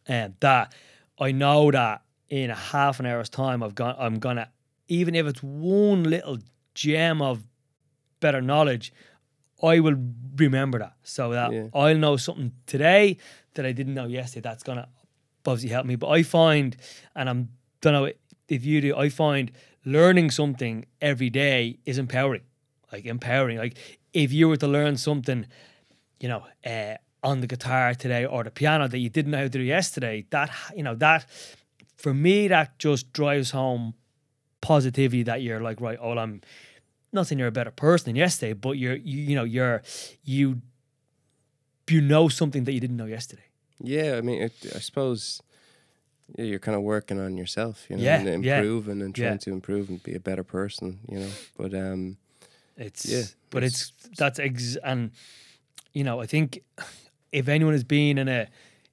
and that I know that in a half an hour's time, I've got I'm gonna even if it's one little gem of better knowledge, I will remember that. So that yeah. I'll know something today that I didn't know yesterday. That's gonna obviously help me. But I find, and I'm don't know if you do, I find learning something every day is empowering. Like empowering. Like if you were to learn something, you know, uh, on the guitar today or the piano that you didn't know how to do yesterday, that you know that for me that just drives home positivity that you're like right. Oh, I'm not saying you're a better person than yesterday, but you're you, you know you're you you know something that you didn't know yesterday. Yeah, I mean, it, I suppose yeah, you're kind of working on yourself, you know, yeah, and improving yeah. and trying yeah. to improve and be a better person, you know. But um, it's yeah, but it's, it's that's ex and you know I think if anyone has been in a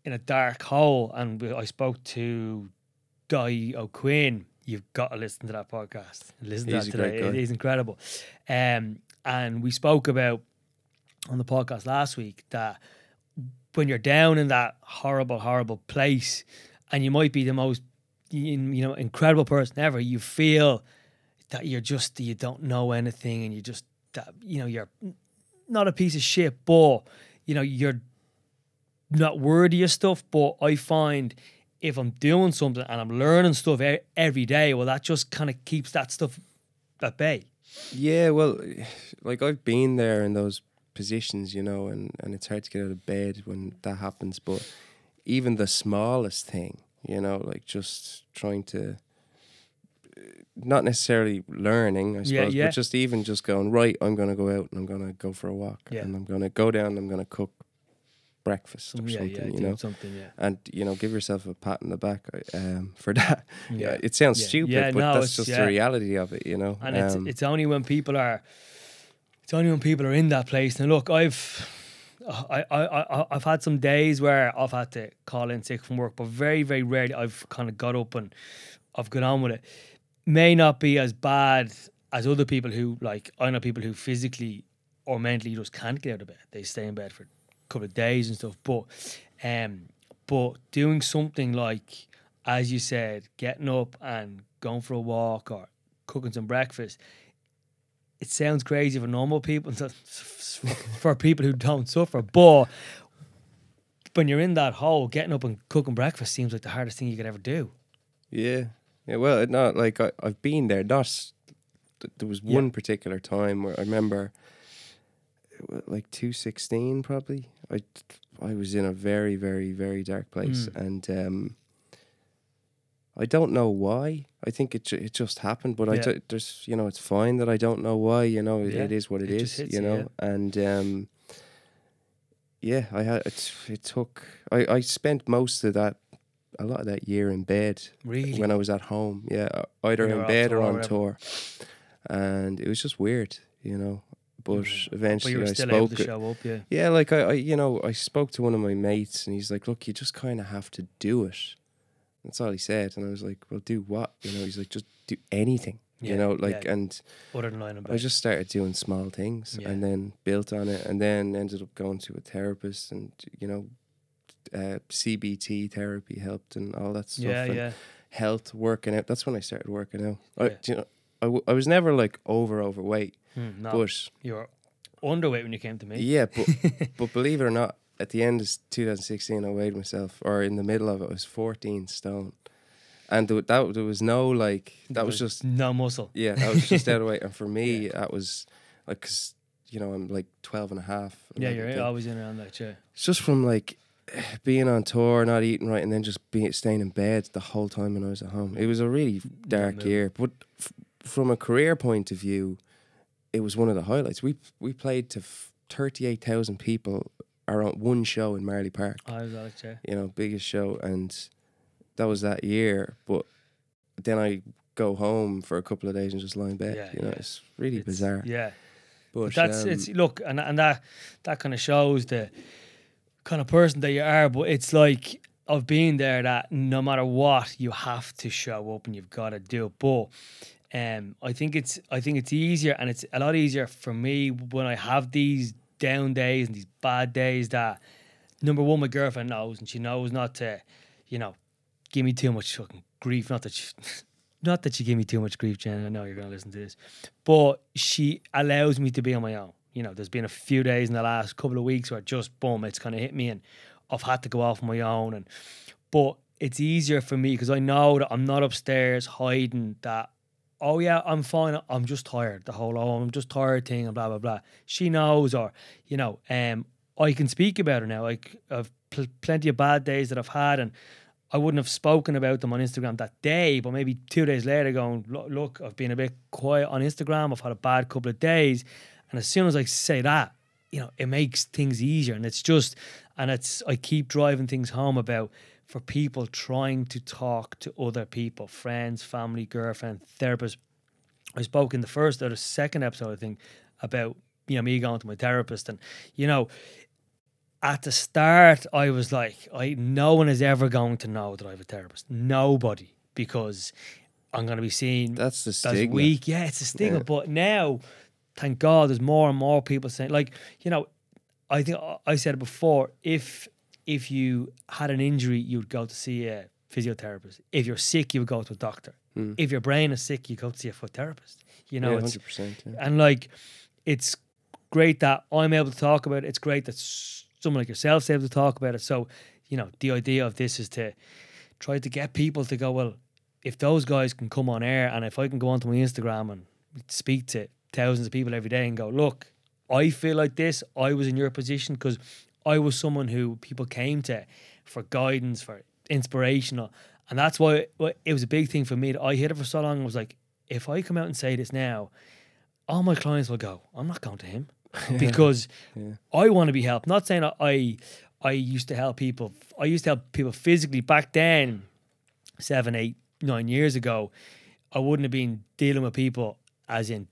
in a dark hole, and we, I spoke to Guy O'Quinn, you've got to listen to that podcast. Listen to He's that today. It is incredible. Um, and we spoke about on the podcast last week that when you're down in that horrible, horrible place, and you might be the most you know incredible person ever, you feel that you're just you don't know anything, and you just that you know you're not a piece of shit, but you know you're not worthy of stuff, but I find if I'm doing something and I'm learning stuff every day, well, that just kind of keeps that stuff at bay. Yeah, well, like I've been there in those positions, you know, and, and it's hard to get out of bed when that happens. But even the smallest thing, you know, like just trying to, not necessarily learning, I suppose, yeah, yeah. but just even just going, right, I'm going to go out and I'm going to go for a walk. Yeah. And I'm going to go down and I'm going to cook breakfast or something, you know, something, yeah. and you know, give yourself a pat in the back um, (laughs) for that. Yeah, it sounds stupid, but no, that's just the reality of it, you know. And um, it's it's only when people are, it's only when people are in that place. And look, I've. I, I, I, I've had some days where I've had to call in sick from work, but very, very rarely I've kind of got up and I've gone on with it. May not be as bad as other people who, like, I know people who physically or mentally just can't get out of bed. They stay in bed for a couple of days and stuff. But um, but doing something like, as you said, getting up and going for a walk or cooking some breakfast, it sounds crazy for normal people, (laughs) for people who don't suffer. But when you're in that hole, getting up and cooking breakfast seems like the hardest thing you could ever do. Yeah, yeah. Well, it not like I, I've been there. Not there was one yeah. particular time where I remember, like two sixteen probably. I I was in a very very very dark place, mm. and um, I don't know why. I think it it just happened, but yeah. I d- there's you know it's fine that I don't know why. You know yeah. it is what it, it is. You know, and um, yeah, I had it. It took. I I spent most of that, a lot of that year in bed. Really. When I was at home, yeah, either in bed or on tour, and it was just weird, you know. But eventually, but I spoke. Up, yeah. yeah, like I, I, you know, I spoke to one of my mates, and he's like, "Look, you just kind of have to do it." That's all he said, and I was like, "Well, do what?" You know, he's like, "Just do anything." Yeah, you know, like yeah. and other than lying I just started doing small things yeah. and then built on it and then ended up going to a therapist and you know, uh, CBT therapy helped and all that stuff. Yeah, yeah. Health working out. That's when I started working out. I, you know, I, w- I was never like over overweight, mm, no, but you were underweight when you came to me. Yeah, but but believe it or not, at the end of 2016, I weighed myself, or in the middle of it, I was 14 stone and there, that there was no like that was, was, just no muscle. Yeah, that was just out of (laughs) weight. And for me, yeah. that was like because you know I'm like 12 and a half. Yeah, you're always in around that. Yeah, it's just from like (sighs) being on tour, not eating right, and then just being staying in bed the whole time when I was at home. It was a really dark year, but f- from a career point of view, it was one of the highlights. We we played to f- 38,000 people around one show in Marlay Park. I was like, yeah. You know, biggest show and that was that year. But then I go home for a couple of days and just lie in bed. Yeah, you know, yeah. it's really it's, bizarre. Yeah. But, but that's um, it's look and and that that kind of shows the kind of person that you are. But it's like of being there that no matter what you have to show up and you've got to do it. But um, I think it's I think it's easier and it's a lot easier for me when I have these down days and these bad days that number one my girlfriend knows and she knows not to, you know, give me too much fucking grief. Not that she, (laughs) not that she gave me too much grief, Jen. I know you're to listen to this, but she allows me to be on my own. You know, there's been a few days in the last couple of weeks where just boom, it's kind of hit me, and I've had to go off on my own. And but it's easier for me because I know that I'm not upstairs hiding that. Oh yeah, I'm fine. I'm just tired. The whole oh, I'm just tired thing and blah blah blah. She knows, or you know, um, I can speak about her now. Like I've pl- plenty of bad days that I've had, and I wouldn't have spoken about them on Instagram that day, but maybe two days later, going, look, I've been a bit quiet on Instagram. I've had a bad couple of days, and as soon as I say that, you know, it makes things easier. And it's just, and it's I keep driving things home about for people trying to talk to other people, friends, family, girlfriend, therapist. I spoke in the first or the second episode, I think, about you know me going to my therapist, and you know at the start, I was like, I no one is ever going to know that I have a therapist. Nobody, because I'm going to be seen. That's the stigma. weak. Yeah, it's a stigma. Yeah. But now, thank God, there's more and more people saying, like, you know, I think I said it before. If if you had an injury, you would go to see a physiotherapist. If you're sick, you would go to a doctor. Mm. If your brain is sick, you go to see a foot therapist. You know, yeah, 100%, yeah. and like, it's great that I'm able to talk about it. It's great that someone like yourself is able to talk about it. So, you know, the idea of this is to try to get people to go, well, if those guys can come on air and if I can go onto my Instagram and speak to thousands of people every day and go, look, I feel like this, I was in your position because I was someone who people came to for guidance, for inspirational. And that's why it was a big thing for me that I hit it for so long. I was like, if I come out and say this now, all my clients will go, I'm not going to him. (laughs) because yeah. I want to be helped. Not saying I I used to help people. I used to help people physically back then, seven, eight, nine years ago. I wouldn't have been dealing with people as in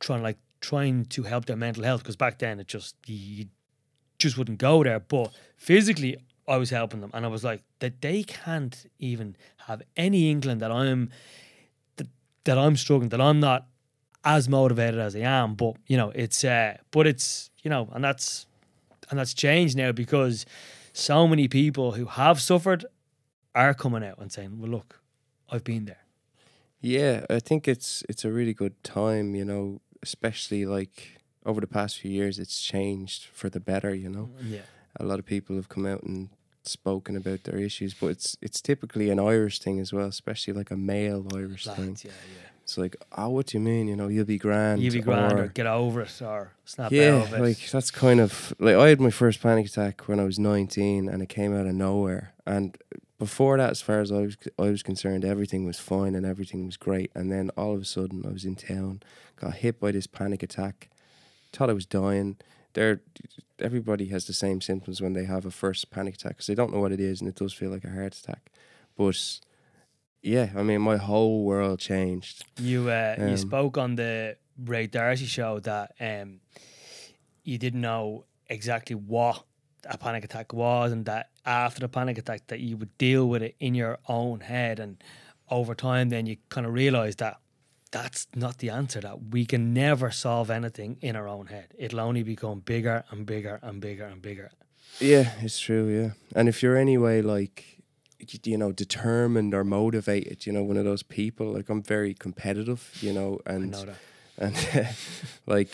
trying like trying to help their mental health because back then it just you just wouldn't go there. But physically, I was helping them, and I was like that they can't even have any inkling that I'm that, that I'm struggling, that I'm not as motivated as I am. But you know, it's uh, but it's you know, and that's and that's changed now because so many people who have suffered are coming out and saying, "Well, look, I've been there." Yeah, I think it's it's a really good time. You know, especially like over the past few years, it's changed for the better. You know, mm, yeah, a lot of people have come out and spoken about their issues, but it's it's typically an Irish thing as well, especially like a male Irish thing. Yeah, yeah. It's like, oh, what do you mean? You know, you'll be grand. You'll be grand, or, or get over it, or snap yeah, out of it. like that's kind of like I had my first panic attack when I was nineteen, and it came out of nowhere. And before that, as far as I was I was concerned, everything was fine and everything was great. And then all of a sudden, I was in town, got hit by this panic attack, thought I was dying. There, everybody has the same symptoms when they have a first panic attack because they don't know what it is, and it does feel like a heart attack. But yeah, I mean, my whole world changed. You uh, um, you spoke on the Ray D'Arcy show that um, you didn't know exactly what a panic attack was, and that after the panic attack, that you would deal with it in your own head, and over time, then you kind of realize that that's not the answer. That we can never solve anything in our own head. It'll only become bigger and bigger and bigger and bigger. Yeah, it's true. Yeah, and if you're anyway like you know determined or motivated you know one of those people like i'm very competitive you know and know and (laughs) like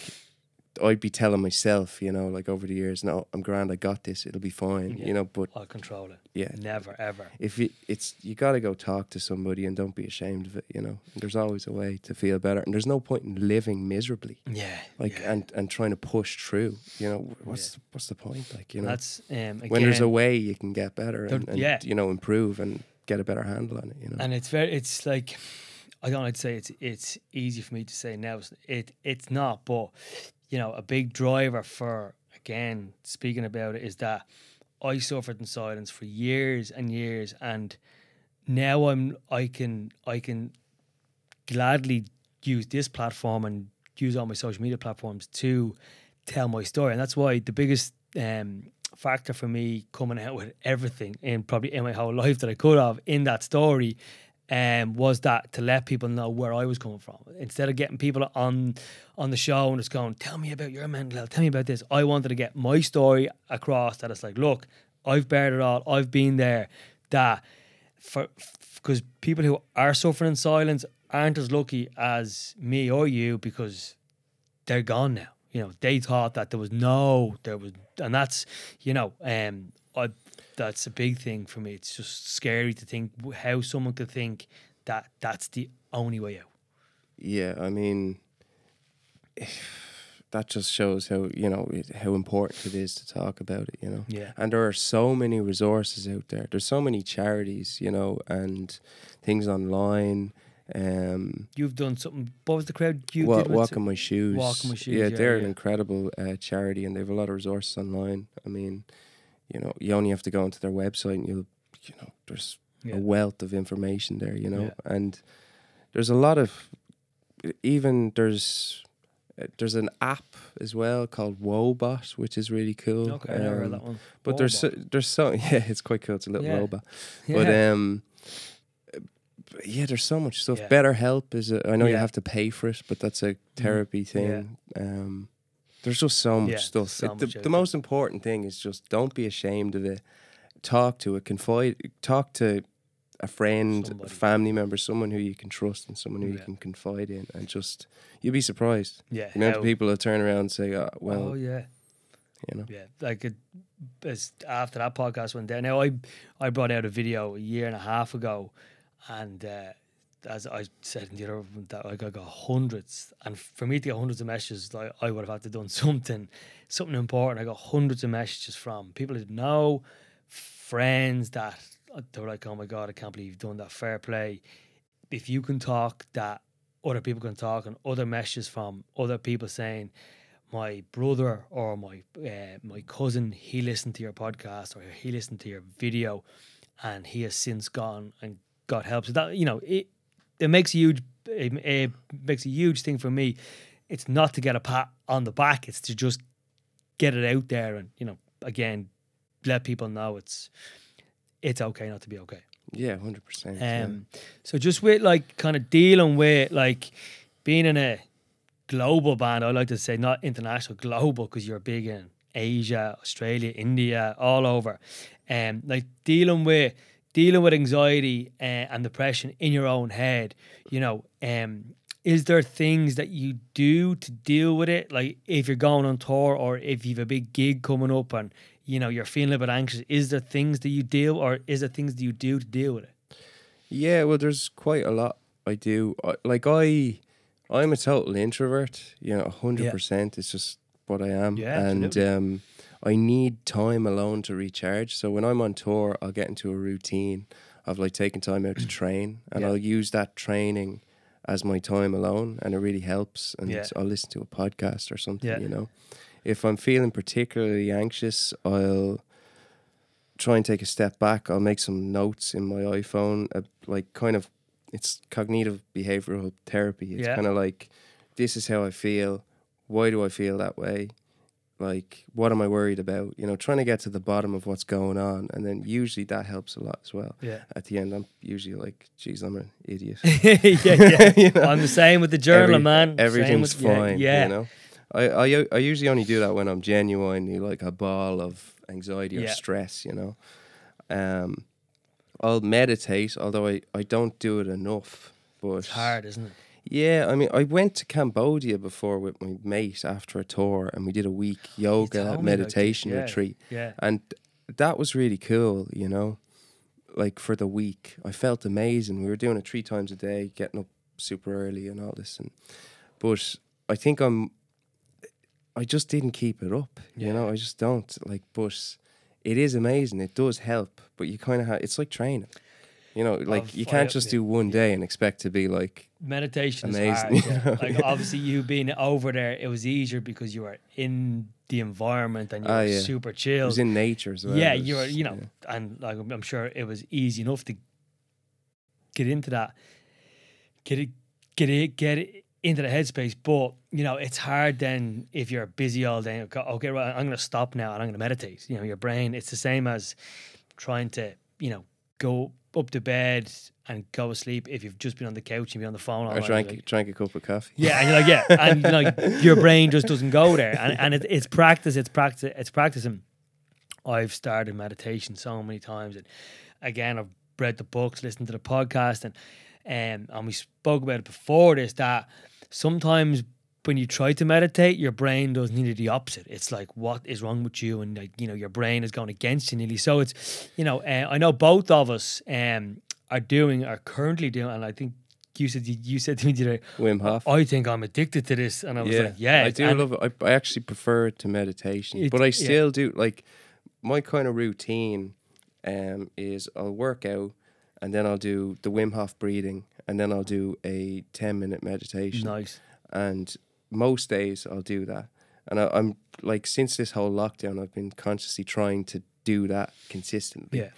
I'd be telling myself, you know, like over the years, no, I'm grand, I got this, it'll be fine, yeah, you know. But I'll control it. Yeah, never ever. If you, it's you got to go talk to somebody and don't be ashamed of it, you know. There's always a way to feel better, and there's no point in living miserably. Yeah, like yeah. and and trying to push through. You know, what's yeah. what's the point? Like you know, that's um, again, when there's a way you can get better and, and yeah. you know improve and get a better handle on it. You know, and it's very, it's like. I don't like to say it's it's easy for me to say now. It it's not, but you know, a big driver for again speaking about it is that I suffered in silence for years and years, and now I'm I can I can gladly use this platform and use all my social media platforms to tell my story, and that's why the biggest um, factor for me coming out with everything in probably in my whole life that I could have in that story um, was that to let people know where I was coming from. Instead of getting people on on the show and just going, "Tell me about your mental health. Tell me about this." I wanted to get my story across. That it's like, look, I've bared it all. I've been there. That for because people who are suffering in silence aren't as lucky as me or you because they're gone now. You know, they thought that there was no, there was, and that's, you know, um, I that's a big thing for me. It's just scary to think how someone could think that that's the only way out. Yeah, I mean, (sighs) that just shows how you know how important it is to talk about it. You know, yeah. And there are so many resources out there. There's so many charities, you know, and things online. Um, You've done something. What was the crowd you wa- did? Walk my shoes. Walk in my shoes. Yeah, yeah they're yeah. an incredible uh, charity, and they have a lot of resources online. I mean, you know, you only have to go onto their website and you'll, you know, there's yeah. a wealth of information there, you know, yeah. and there's a lot of, even there's, there's an app as well called Woebot, which is really cool. Okay, um, I heard that one. But there's so, there's so (laughs) yeah, it's quite cool. It's a little yeah. robot, (laughs) but um, yeah, there's so much stuff. Yeah. BetterHelp is a, I know you have to pay for it, but that's a mm-hmm. therapy thing. Um, there's just so much yeah, stuff. So it, the, the most important thing is just don't be ashamed of it. Talk to it. Confide. Talk to a friend, Somebody. a family member, someone who you can trust, and someone who yeah. you can confide in, and just you'll be surprised. Yeah, the amount of people that turn around and say, oh, "Well, oh yeah." You know, yeah, like it, as after that podcast went down. Now I I brought out a video a year and a half ago, and uh, as I said in the other that like I got hundreds, and for me to get hundreds of messages, like I would have had to done something, something important. I got hundreds of messages from people I didn't know, friends that they were like, "Oh my god, I can't believe you've done that." Fair play. If you can talk, that other people can talk, and other messages from other people saying, "My brother or my uh, my cousin, he listened to your podcast or he listened to your video." And he has since gone and got help. So that you know, it, it makes a huge it, it makes a huge thing for me. It's not to get a pat on the back; it's to just get it out there and you know again let people know it's it's okay not to be okay. Yeah, hundred percent. Um, so just with like kind of dealing with like being in a global band, I like to say not international, global because you're big in Asia, Australia, India, all over. Um, like dealing with dealing with anxiety uh, and depression in your own head, you know, um, is there things that you do to deal with it? Like if you're going on tour or if you've a big gig coming up and you know you're feeling a bit anxious, is there things that you do or is there things that you do to deal with it? Yeah, well, there's quite a lot I do. I, like I, I'm a total introvert. You know, hundred yeah. percent. It's just what I am. Yeah, and um, I need time alone to recharge. So when I'm on tour, I'll get into a routine of like taking time out to (clears throat) train, and yeah. I'll use that training as my time alone, and it really helps. And yeah. I'll listen to a podcast or something. Yeah. You know, if I'm feeling particularly anxious, I'll try and take a step back. I'll make some notes in my iPhone, uh, like kind of. It's cognitive behavioral therapy. It's yeah. kind of like, this is how I feel. Why do I feel that way? Like what am I worried about? You know, trying to get to the bottom of what's going on, and then usually that helps a lot as well. Yeah. At the end, I'm usually like, "Geez, I'm an idiot." (laughs) yeah, yeah. (laughs) you know? I'm the same with the journal, Every, man. Everything's with, fine. Yeah, yeah. You know, I, I I usually only do that when I'm genuinely like a ball of anxiety or stress. You know, um, I'll meditate, although I I don't do it enough. But it's hard, isn't it? Yeah, I mean, I went to Cambodia before with my mate after a tour, and we did a week yoga meditation yeah, retreat. Yeah, and that was really cool. You know, like for the week, I felt amazing. We were doing it three times a day, getting up super early and all this. And but I think I'm, I just didn't keep it up. Yeah. You know, I just don't like. But it is amazing. It does help, but you kind of have. It's like training. You know, like you can't just do one day and expect to be like meditation amazing. Is hard, (laughs) yeah. like obviously you being over there, it was easier because you were in the environment and you ah, were yeah. super chill. It was in nature as well. Yeah, you were, you know, yeah. and like I'm sure it was easy enough to get into that, get it, get it, get it into the headspace. But you know, it's hard then if you're busy all day. Okay, right, I'm going to stop now and I'm going to meditate. You know, your brain. It's the same as trying to, you know, go up to bed and go to sleep if you've just been on the couch and be on the phone all or drank, like, drank a cup of coffee. Yeah, and you're like, yeah, (laughs) and like your brain just doesn't go there, and and it, it's practice, it's practice, it's practicing. I've started meditation so many times, and again, I've read the books, listened to the podcast, and um, and we spoke about it before this that sometimes when you try to meditate, your brain does nearly the opposite. It's like, what is wrong with you? And like, you know, your brain is going against you nearly. So it's, you know, uh, I know both of us um, are doing, are currently doing, and I think you said you said to me today, Wim Hof. I think I'm addicted to this, and I was yeah, like, yeah, I do love it. I, I actually prefer it to meditation, it, but I still yeah. do like my kind of routine. Um, is I'll work out, and then I'll do the Wim Hof breathing, and then I'll do a ten minute meditation. Nice. And most days I'll do that. And I, am like, since this whole lockdown, I've been consciously trying to do that consistently. Yeah.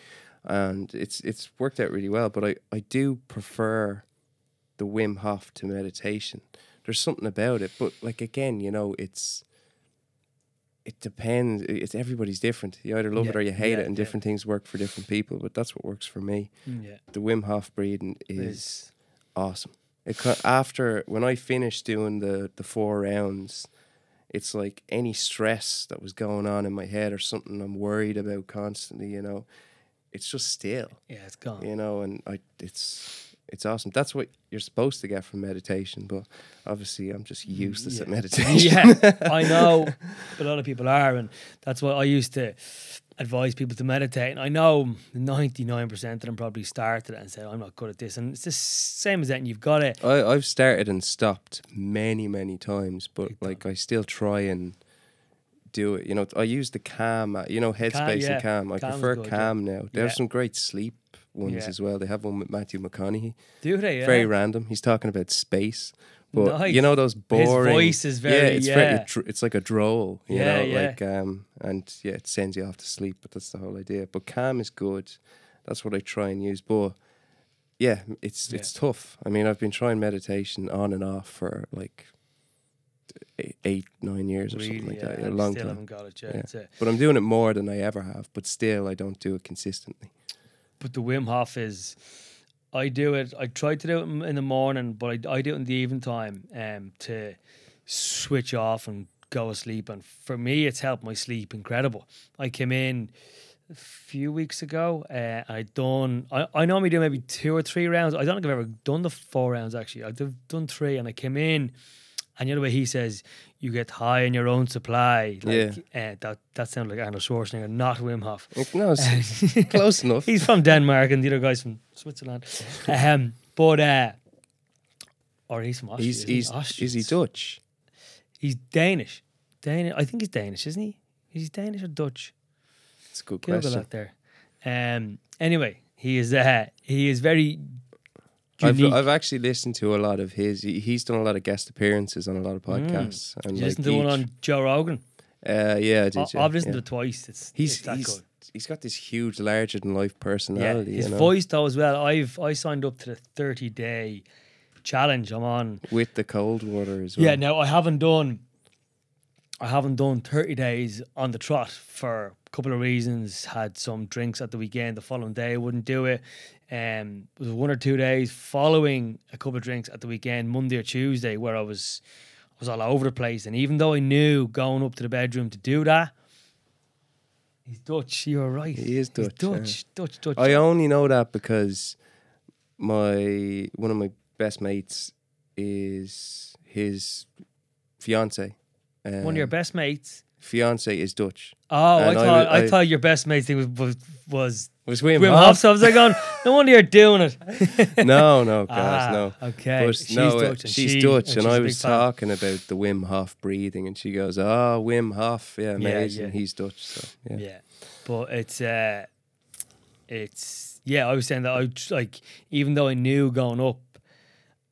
And it's it's worked out really well. But I, I do prefer the Wim Hof to meditation. There's something about it. But like again, you know, it's it depends. It's everybody's different. You either love yeah, it or you hate yeah, it, and different yeah. things work for different people. But that's what works for me. Mm, yeah. The Wim Hof breathing is awesome. It, after when I finished doing the the four rounds, it's like any stress that was going on in my head or something I'm worried about constantly. You know, it's just still. Yeah, it's gone. You know, and I it's it's awesome. That's what you're supposed to get from meditation, but obviously I'm just useless yeah. at meditation. yeah, I (laughs) know a lot of people are, and that's why I used to advise people to meditate. And I know 99% of them probably started and said, I'm not good at this. And it's the same as that. And you've got it. I, I've started and stopped many, many times, but like I still try and do it. You know, I use the Calm, you know, Headspace calm, yeah. and Calm. I Calm's prefer good, Calm yeah. now. There's yeah. some great sleep ones yeah. as well. They have one with Matthew McConaughey. Do they? Yeah. Very random. He's talking about space. But nice. you know those boring. His voice is very. Yeah, it's yeah. very. It's like a droll. You yeah, know, yeah. like um, and yeah, it sends you off to sleep. But that's the whole idea. But calm is good. That's what I try and use. But yeah, it's it's tough. I mean, I've been trying meditation on and off for like eight, eight nine years or something like that. A long time. It, yeah. But I'm doing it more than I ever have. But still, I don't do it consistently. But the Wim Hof is I do it. I try to do it in the morning, but I, I do it in the evening time um, to switch off and go to sleep. And for me, it's helped my sleep incredible. I came in a few weeks ago. Uh, I done. I, I normally do maybe two or three rounds. I don't think I've ever done the four rounds actually. I've done three, and I came in, and you know the way he says you get high in your own supply. Like, yeah. Uh, that that sounds like Arnold Schwarzenegger, not Wim Hof. No, (laughs) close enough. He's from Denmark, and the other guy's from Switzerland. um, but uh, or he's from Austria. He's, he's is he Dutch? He's Danish. Danish. I think he's Danish, isn't he? Is he Danish or Dutch? It's a good Google question. There. Um. Anyway, he is. Uh, he is very. I've, I've actually listened to a lot of his. He's done a lot of guest appearances on a lot of mm. podcasts. Mm. And like listened to one on Joe Rogan. Uh, yeah, I did. I, have listened yeah. to it twice. It's he's it's he's, good. he's got this huge, larger than life personality. Yeah, his you know? voice though as well. I've I signed up to the thirty day challenge. I'm on with the cold water as well. Yeah, now I haven't done I haven't done 30 days on the trot for a couple of reasons. Had some drinks at the weekend. The following day, I wouldn't do it. Um, it was one or two days following a couple of drinks at the weekend, Monday or Tuesday, where I was I was all over the place. And even though I knew going up to the bedroom to do that, he's Dutch. You're right. He is Dutch. He's Dutch, yeah. Dutch, Dutch. I only know that because my one of my best mates is his fiance. Um, One of your best mates. Fiance is Dutch. Oh, I thought I, I, thought your best mate thing was was was, Wim, Wim Hof. So I was like, going, no wonder you're doing it. (laughs) no, no, guys, ah, no. Okay, but she's no, Dutch. she's she, Dutch, and, and I was talking about the Wim Hof breathing, and she goes, "Oh, Wim Hof, yeah, amazing. Yeah, yeah. He's Dutch." So yeah. yeah, but it's uh, it's yeah. I was saying that I like even though I knew going up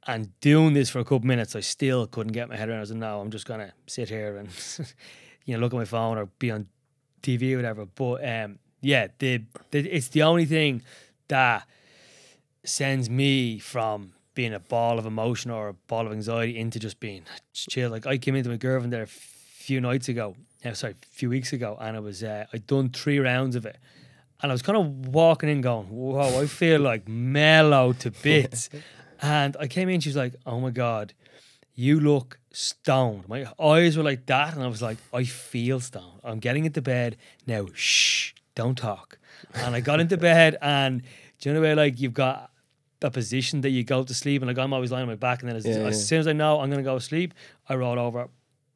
and doing this for a couple minutes, I still couldn't get my head around. I was like, "No, I'm just gonna sit here and (laughs) you know look at my phone or be on TV or whatever." But um, yeah, the, the it's the only thing that sends me from being a ball of emotion or a ball of anxiety into just being chill. Like I came into my girlfriend there a few nights ago, uh, sorry, a few weeks ago, and I was uh, I'd done three rounds of it, and I was kind of walking in going, "Whoa, I feel like mellow to (laughs) bits." And I came in, she was like, "Oh my god, you look stoned." My eyes were like that, and I was like, "I feel stoned. I'm getting into bed now. Shh, don't talk." And I got into bed, and do you know the way like you've got a position that you go to sleep, and like I'm always lying on my back, and then as, yeah, as yeah. soon as I know I'm gonna go to sleep, I roll over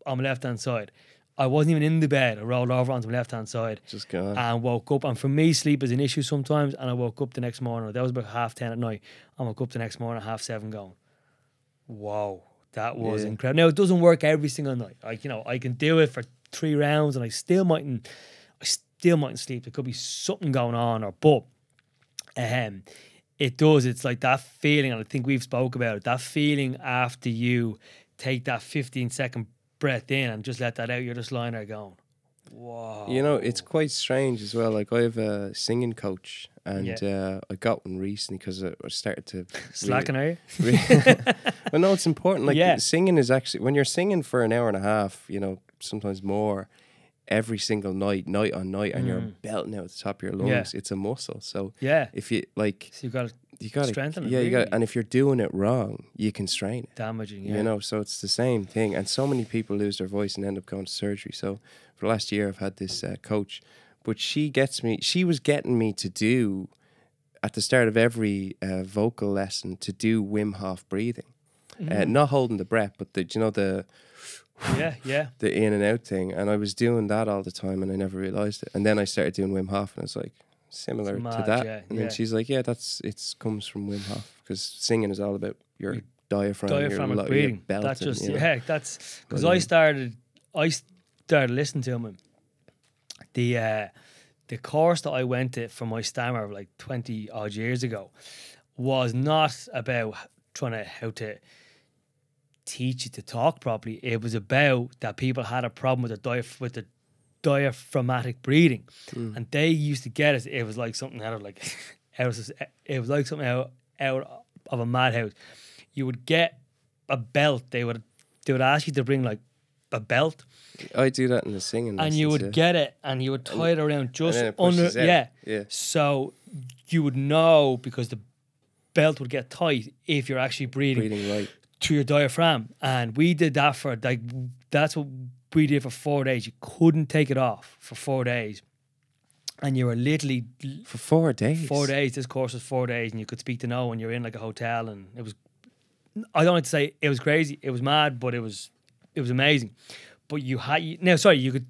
on my left hand side. I wasn't even in the bed. I rolled over onto my left hand side. Just gone. And woke up. And for me, sleep is an issue sometimes. And I woke up the next morning. That was about half 10 at night. I woke up the next morning at half seven going, whoa, that was yeah. incredible. Now, it doesn't work every single night. Like, you know, I can do it for three rounds and I still mightn't, still mightn't sleep. There could be something going on or, but, um, it does. It's like that feeling, and I think we've spoke about it. That feeling after you take that 15 second breath in and just let that out, you're just lying there going, "Wow." You know, it's quite strange as well. Like I have a singing coach, and yeah. uh, I got one recently because I started to (laughs) slacking. Really, are you? (laughs) well, no, it's important. Like yeah. singing is actually when you're singing for an hour and a half. You know, sometimes more. Every single night, night on night, and mm. you're belting out the top of your lungs. Yeah. It's a muscle. So yeah, if you like, so you've got you got to strengthen it. Yeah, really. you got, and if you're doing it wrong, you can strain it. Damaging, yeah. You know, so it's the same thing. And so many people lose their voice and end up going to surgery. So for the last year, I've had this uh, coach, but she gets me. She was getting me to do at the start of every uh, vocal lesson to do Wim Hof breathing, uh, mm. uh, not holding the breath, but the you know the yeah, yeah, (sighs) the in and out thing. And I was doing that all the time, and I never realized it. And then I started doing Wim Hof, and it's like, similar mad, to that. Yeah, and yeah. then she's like, yeah, that's it comes from Wim Hof because singing is all about your diaphragm, diaphragm your, and breathing. Your that's just you know? yeah, that's because I started I started listening to him. The uh, the course that I went to for my stammer like twenty odd years ago was not about trying to how to teach you to talk properly. It was about that people had a problem with the diaph- with the diaphragmatic breathing, mm. and they used to get it. It was like something out of like (laughs) out of, it was like something out out of a madhouse. You would get a belt. They would they would ask you to bring like a belt. I do that in the singing, and you would yeah. get it, and you would tie it around just it under. Yeah, yeah. So you would know because the belt would get tight if you're actually breathing, breathing right to your diaphragm. And we did that for like that's what we did for four days. You couldn't take it off for four days. and you were literally for four days. Four days. This course was four days, and you could speak to no one. You're in like a hotel, and it was. I don't like to say it was crazy. It was mad, but it was, it was amazing. But you had now. Sorry, you could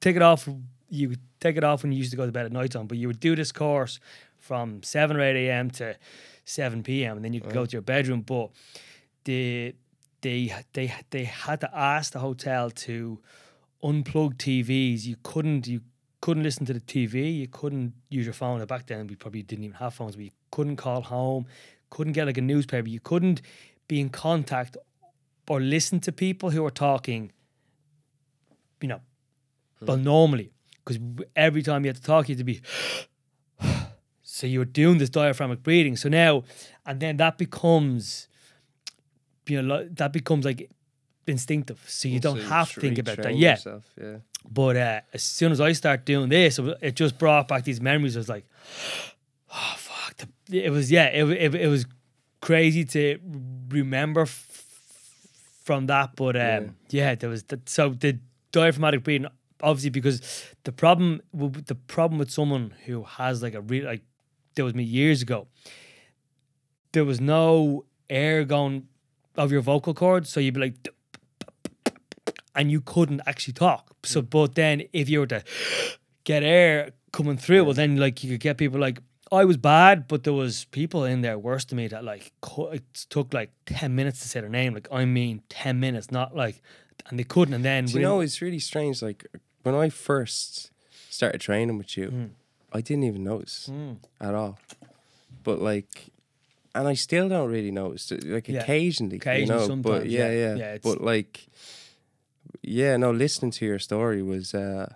take it off. You could take it off when you used to go to bed at night time. But you would do this course from seven or eight a.m. to seven p.m. and then you could go to your bedroom. But the they they they had to ask the hotel to unplug TVs. You couldn't you couldn't listen to the TV. You couldn't use your phone. Back then, we probably didn't even have phones. But you couldn't call home. Couldn't get like a newspaper. You couldn't be in contact or listen to people who were talking. You know, hmm. well, normally because every time you had to talk, you had to be. (sighs) so you were doing this diaphragmatic breathing. So now, and then that becomes, you know, that becomes like instinctive. So you don't have to think about that. Yeah. Yourself, yeah. But uh, as soon as I start doing this, it just brought back these memories. I was like, (sighs) oh fuck! It was yeah, it it, it was crazy to remember f- from that. But um, yeah. yeah, there was the, so the diaphragmatic breathing. Obviously, because the problem the problem with someone who has like a real like there was me years ago. There was no air going of your vocal cords, so you'd be like and you couldn't actually talk. So, mm. but then if you were to get air coming through, well, then like you could get people like I was bad, but there was people in there worse than me that like it took like ten minutes to say their name. Like I mean, ten minutes, not like, and they couldn't. And then Do you know, it's really strange. Like when I first started training with you, mm. I didn't even notice mm. at all. But like, and I still don't really notice. Like yeah. occasionally, occasionally, you know. But yeah, yeah. yeah. yeah but like yeah, no, listening to your story was uh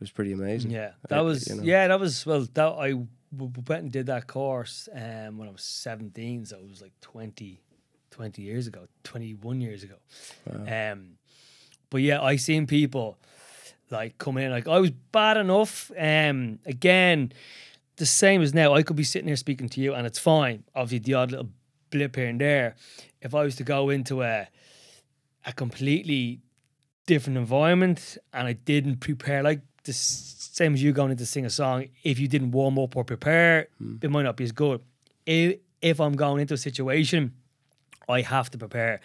was pretty amazing. Yeah, that I, was you know. yeah, that was well. That I went and did that course um when I was seventeen, so it was like 20, 20 years ago, twenty one years ago. Wow. Um, but yeah, I seen people like come in like I was bad enough. Um, again, the same as now. I could be sitting here speaking to you, and it's fine. Obviously, the odd little blip here and there. If I was to go into a a completely different environment and I didn't prepare like the same as you going in to sing a song. If you didn't warm up or prepare, mm. it might not be as good. If if I'm going into a situation, I have to prepare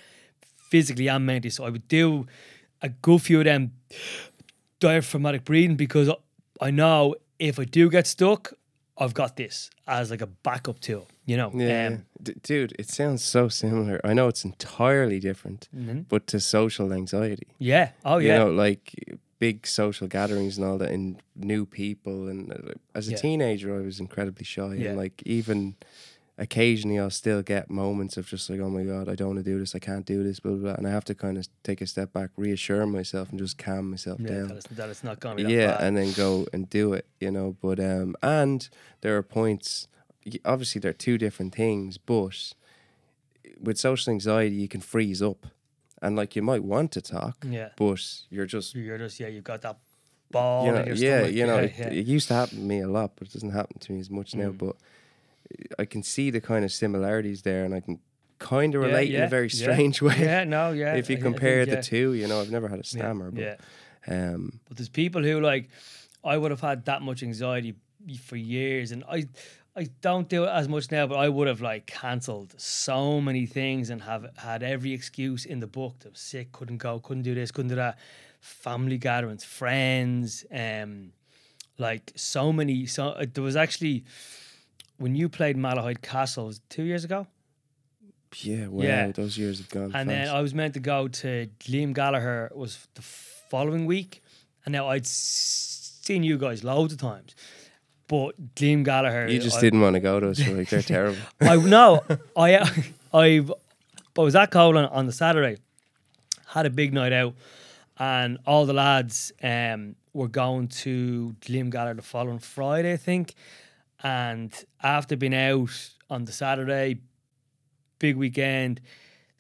physically and mentally. So I would do a good few of them diaphragmatic breathing because I know if I do get stuck, I've got this as like a backup tool, you know. Yeah, um, D- dude, it sounds so similar. I know it's entirely different, mm-hmm. but to social anxiety. Yeah. Oh yeah. You know, like big social gatherings and all that, and new people. And uh, as a yeah. teenager, I was incredibly shy, yeah. and like even occasionally I'll still get moments of just like, oh my god, I don't want to do this, I can't do this, blah blah, blah. and I have to kind of take a step back, reassure myself, and just calm myself yeah, down. That it's, that it's not going to yeah, and then go and do it, you know. But um, and there are points. Obviously, they're two different things, but with social anxiety, you can freeze up, and like you might want to talk, yeah, but you're just you're just yeah, you've got that ball. You know, yeah, stomach. you know, yeah, it, it, used to happen to me a lot, but it doesn't happen to me as much mm. now. But I can see the kind of similarities there, and I can kind of relate yeah, yeah, in a very strange yeah. (laughs) way. Yeah, no, yeah. If you compare think, the two, you know, I've never had a stammer, but yeah. Um, but there's people who like I would have had that much anxiety for years, and I. I don't do it as much now, but I would have like cancelled so many things and have had every excuse in the book. I was sick, couldn't go, couldn't do this, couldn't do that. Family gatherings, friends, um, like so many. So uh, there was actually when you played Malahide Castle, was two years ago? Yeah, wow, yeah. those years have gone. And fast. then I was meant to go to Liam Gallagher was the following week, and now I'd seen you guys loads of times, but Liam Gallagher. You just I, didn't want to go to us, like they're terrible. (laughs) I no, I (laughs) I I was at Colin on the Saturday, had a big night out, and all the lads um were going to Liam Gallagher the following Friday, I think and after being out on the Saturday, big weekend,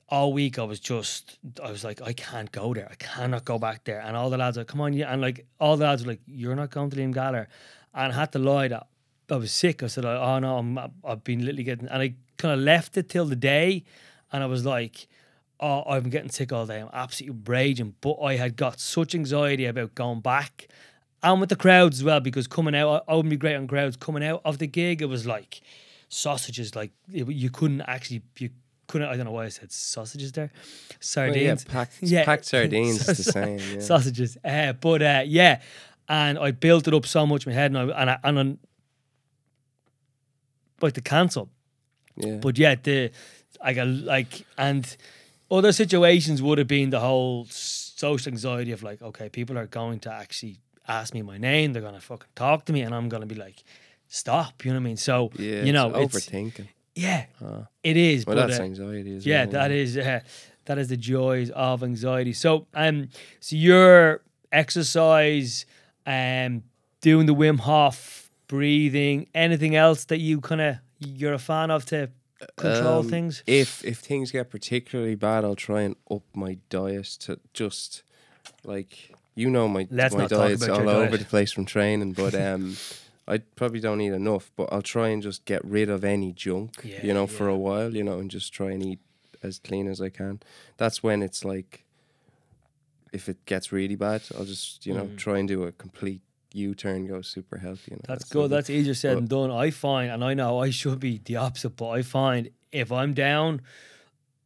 all week I was just I was like, I can't go there. I cannot go back there. And all the lads are come on, yeah. And like all the lads were like, You're not going to Liam Gallagher. And I had to lie that I was sick. I said, Oh, oh no, I'm, I've been literally getting and I kind of left it till the day and I was like, Oh, I'm getting sick all day. I'm absolutely raging. But I had got such anxiety about going back and with the crowds as well, because coming out, I wouldn't be great on crowds. Coming out of the gig, it was like sausages. Like it, you couldn't actually, you couldn't. I don't know why I said sausages there. Sardines, yeah, packed, (laughs) yeah. packed sardines. the (laughs) same. Yeah. Sausages, uh, but uh, yeah, and I built it up so much in my head, and I and I, and on like to cancel. Yeah. But yeah, the I got like and other situations would have been the whole social anxiety of like, okay, people are going to actually ask me my name, they're gonna fucking talk to me, and I'm gonna be like, stop. You know what I mean? So yeah, you know, it's overthinking. Yeah, it is. Well, but, that's uh, anxiety. yeah, that is. Uh, that is the joys of anxiety. So, um, so your exercise, um, doing the Wim Hof breathing, anything else that you kind of you're a fan of to control um, things? If if things get particularly bad, I'll try and up my diet to just like you know my Let's my diet's all over diet. the place from training, but (laughs) um. I probably don't eat enough, but I'll try and just get rid of any junk, yeah, you know, yeah. for a while, you know, and just try and eat as clean as I can. That's when it's like, if it gets really bad, I'll just, you know, mm. try and do a complete U turn, go super healthy. You know, that's, good. That's easier said than done. I find, and I know I should be the opposite, but I find if I'm down,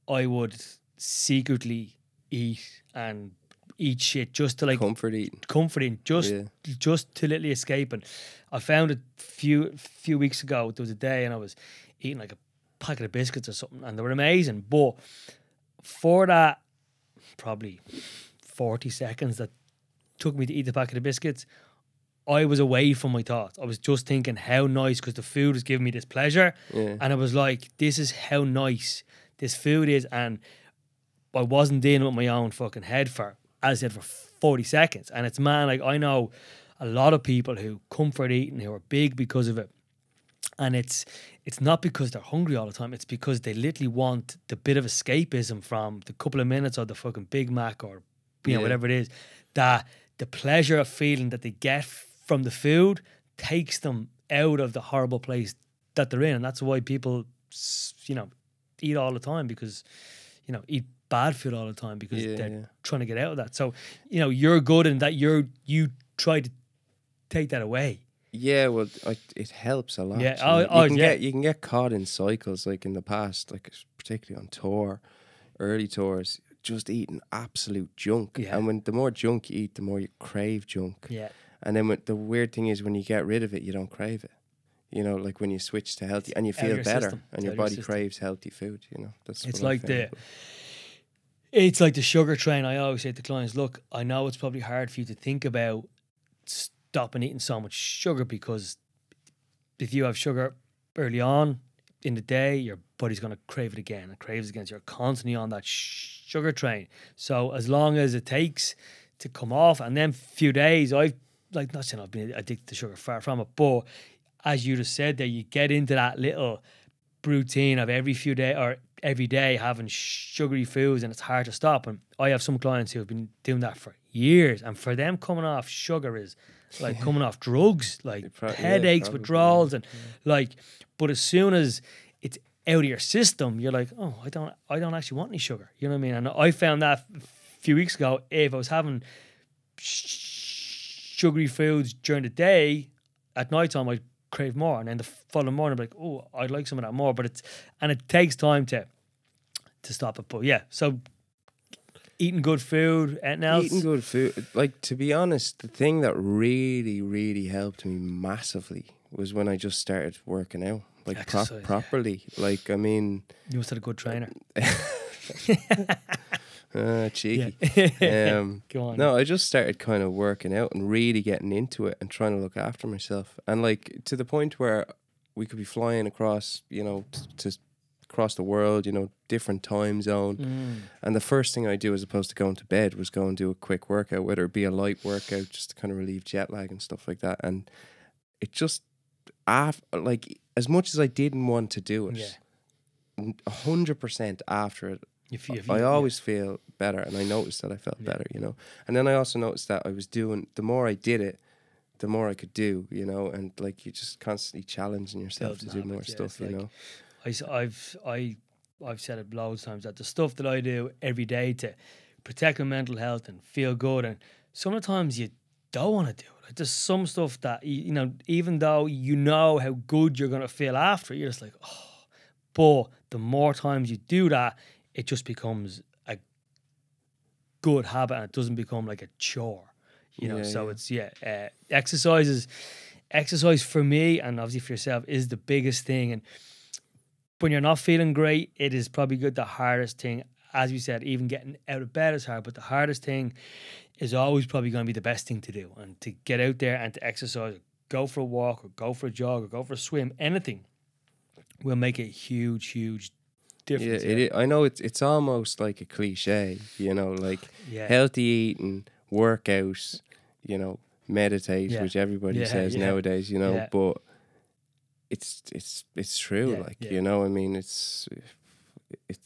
I would secretly eat and eat shit just to like comfort eating, comforting, just yeah. just to literally escape. And I found a few few weeks ago there was a day and I was eating like a packet of biscuits or something, and they were amazing. But for that, probably forty seconds that took me to eat the packet of biscuits, I was away from my thoughts. I was just thinking how nice because the food was giving me this pleasure, yeah. and I was like, this is how nice this food is, and I wasn't dealing with my own fucking head for as I said for forty seconds. And it's man, like I know a lot of people who comfort eating who are big because of it, and it's it's not because they're hungry all the time. It's because they literally want the bit of escapism from the couple of minutes of the fucking Big Mac or you know yeah. whatever it is that the pleasure of feeling that they get from the food takes them out of the horrible place that they're in, and that's why people, you know, eat all the time because, you know, eat bad food all the time because yeah, they're yeah. trying to get out of that. So, you know, you're good in that you're you try to take that away. Yeah, well, I, it helps a lot. Yeah, oh, you, oh, can yeah. get you can get caught in cycles like in the past, like particularly on tour, early tours, just eating absolute junk. Yeah. And when the more junk you eat, the more you crave junk. Yeah. And then when, the weird thing is when you get rid of it, you don't crave it. You know, like when you switch to healthy and you feel better system. and your body your craves healthy food, you know. That's It's like the it's like the sugar train. I always say to clients, look, I know it's probably hard for you to think about stopping eating so much sugar because if you have sugar early on in the day, your body's going to crave it again. It craves again. So you're constantly on that sugar train. So as long as it takes to come off, and then few days, I've like not saying I've been addicted to sugar, far from it, but as you just said there, you get into that little routine of every few days or every day having sugary foods and it's hard to stop. And I have some clients who have been doing that for years, and for them coming off sugar is like (laughs) coming off drugs, like pro- headaches, yeah, withdrawals, and yeah. like. But as soon as it's out of your system, you're like, oh, I don't, I don't actually want any sugar. You know what I mean? And I found that a few weeks ago. If I was having sugary foods during the day, at night time I'd crave more, and then the following morning I'm like, oh, I'd like some of that more. But it's and it takes time to to stop it. But yeah, so eating good food, and else? Eating good food. Like to be honest, the thing that really, really helped me massively was when I just started working out, like pro- properly. Like I mean, you must have a good trainer. (laughs) (laughs) Uh, cheeky. Yeah. (laughs) um, Go on. No, I just started kind of working out and really getting into it and trying to look after myself. And like to the point where we could be flying across, you know, t- to across the world, you know, different time zone. Mm. And the first thing I do as opposed to going to bed was go and do a quick workout, whether it be a light workout just to kind of relieve jet lag and stuff like that. And it just af- like as much as I didn't want to do it, a hundred percent after it, you, you, I always yeah. feel better, and I noticed that I felt yeah. better, you know. And then I also noticed that I was doing. The more I did it, the more I could do, you know. And like you're just constantly challenging yourself to do more yeah, stuff, you like, know. I, I've I I've said it loads of times that the stuff that I do every day to protect my mental health and feel good, and sometimes you don't want to do it. Like there's some stuff that you know, even though you know how good you're gonna feel after, you're just like, oh. But the more times you do that, it just becomes a good habit and it doesn't become like a chore. You know, yeah, so yeah. it's yeah, uh, exercises. Exercise for me and obviously for yourself is the biggest thing. And when you're not feeling great, it is probably good the hardest thing. As we said, even getting out of bed is hard, but the hardest thing is always probably going to be the best thing to do. And to get out there and to exercise, go for a walk or go for a jog or go for a swim, anything will make a huge, huge difference. Yeah, I know it's it's almost like a cliche, you know, like (sighs) yeah. healthy eating, workout, you know, meditate, yeah. which everybody yeah, says nowadays, you know, but it's it's it's true, like you know, I mean, it's it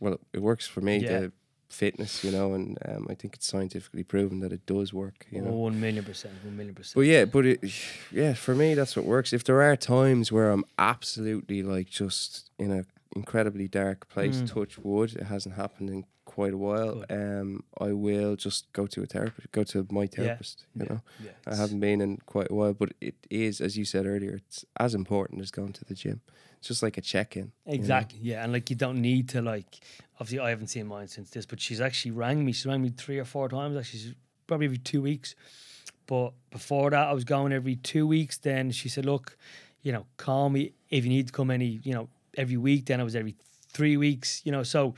well, it works for me. The fitness, you know, and um, I think it's scientifically proven that it does work. You know, one million percent, one million percent. But yeah, but it, yeah, for me that's what works. If there are times where I'm absolutely like just in a incredibly dark place, mm. touch wood, it hasn't happened in quite a while. Good. Um, I will just go to a therapist, go to my therapist. Yeah. You know, yeah, I haven't been in quite a while, but it is, as you said earlier, it's as important as going to the gym. It's just like a check in. Exactly. You know? Yeah, and like you don't need to like. Obviously, I haven't seen mine since this, but she's actually rang me. She rang me three or four times. Actually, probably every two weeks. But before that, I was going every two weeks. Then she said, "Look, you know, call me if you need to come any, you know, every week." Then I was every three weeks. You know, so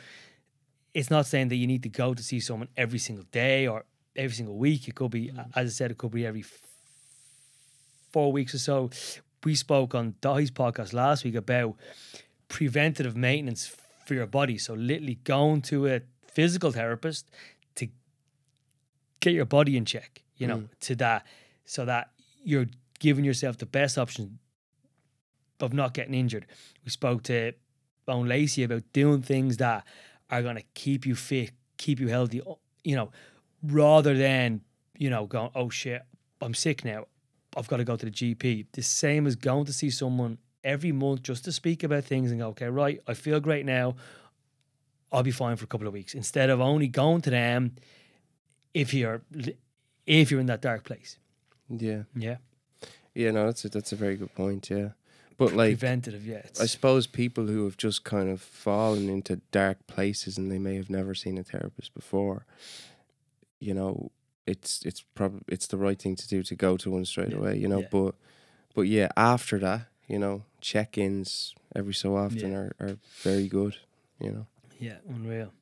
it's not saying that you need to go to see someone every single day or every single week. It could be, mm. as I said, it could be every f- four weeks or so we spoke on Dahi's podcast last week about preventative maintenance for your body. So literally going to a physical therapist to get your body in check, you know, mm. to that so that you're giving yourself the best option of not getting injured. We spoke to Owen Lacey about doing things that are going to keep you fit, keep you healthy, you know, rather than, you know, going, oh shit, I'm sick now. I've got to go to the GP. The same as going to see someone every month just to speak about things and go, okay, right, I feel great now. I'll be fine for a couple of weeks instead of only going to them if you're if you're in that dark place. Yeah. Yeah. Yeah, no, that's a, that's a very good point. Yeah, but like preventative, yeah. I suppose people who have just kind of fallen into dark places and they may have never seen a therapist before, you know, it's it's probably it's the right thing to do to go to one straight yeah. away, you know. Yeah. But but yeah, after that, you know, check ins every so often are, are very good, you know. Yeah, unreal.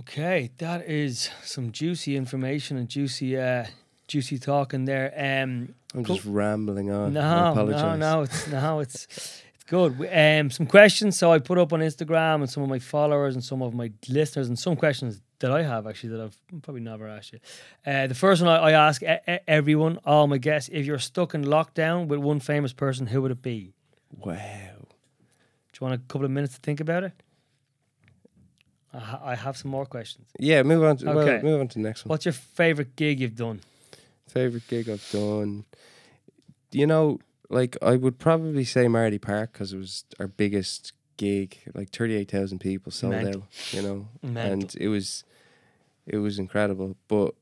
Okay, that is some juicy information and juicy uh juicy talk in there. Um I'm just rambling on. No, no, no, it's no, it's it's good. Um some questions so I put up on Instagram and some of my followers and some of my listeners and some questions that I have actually that I've probably never asked you. Uh, the first one I, I ask everyone, all my guests, if you're stuck in lockdown with one famous person, who would it be? Wow. Do you want a couple of minutes to think about it? I, ha- I have some more questions. Yeah, move on. To, okay. Well, move on to the next one. What's your favorite gig you've done? Favorite gig I've done. You know, like I would probably say Marlay Park because it was our biggest gig, like thirty eight thousand people sold Mental. out. You know, Mental. and it was it was incredible. But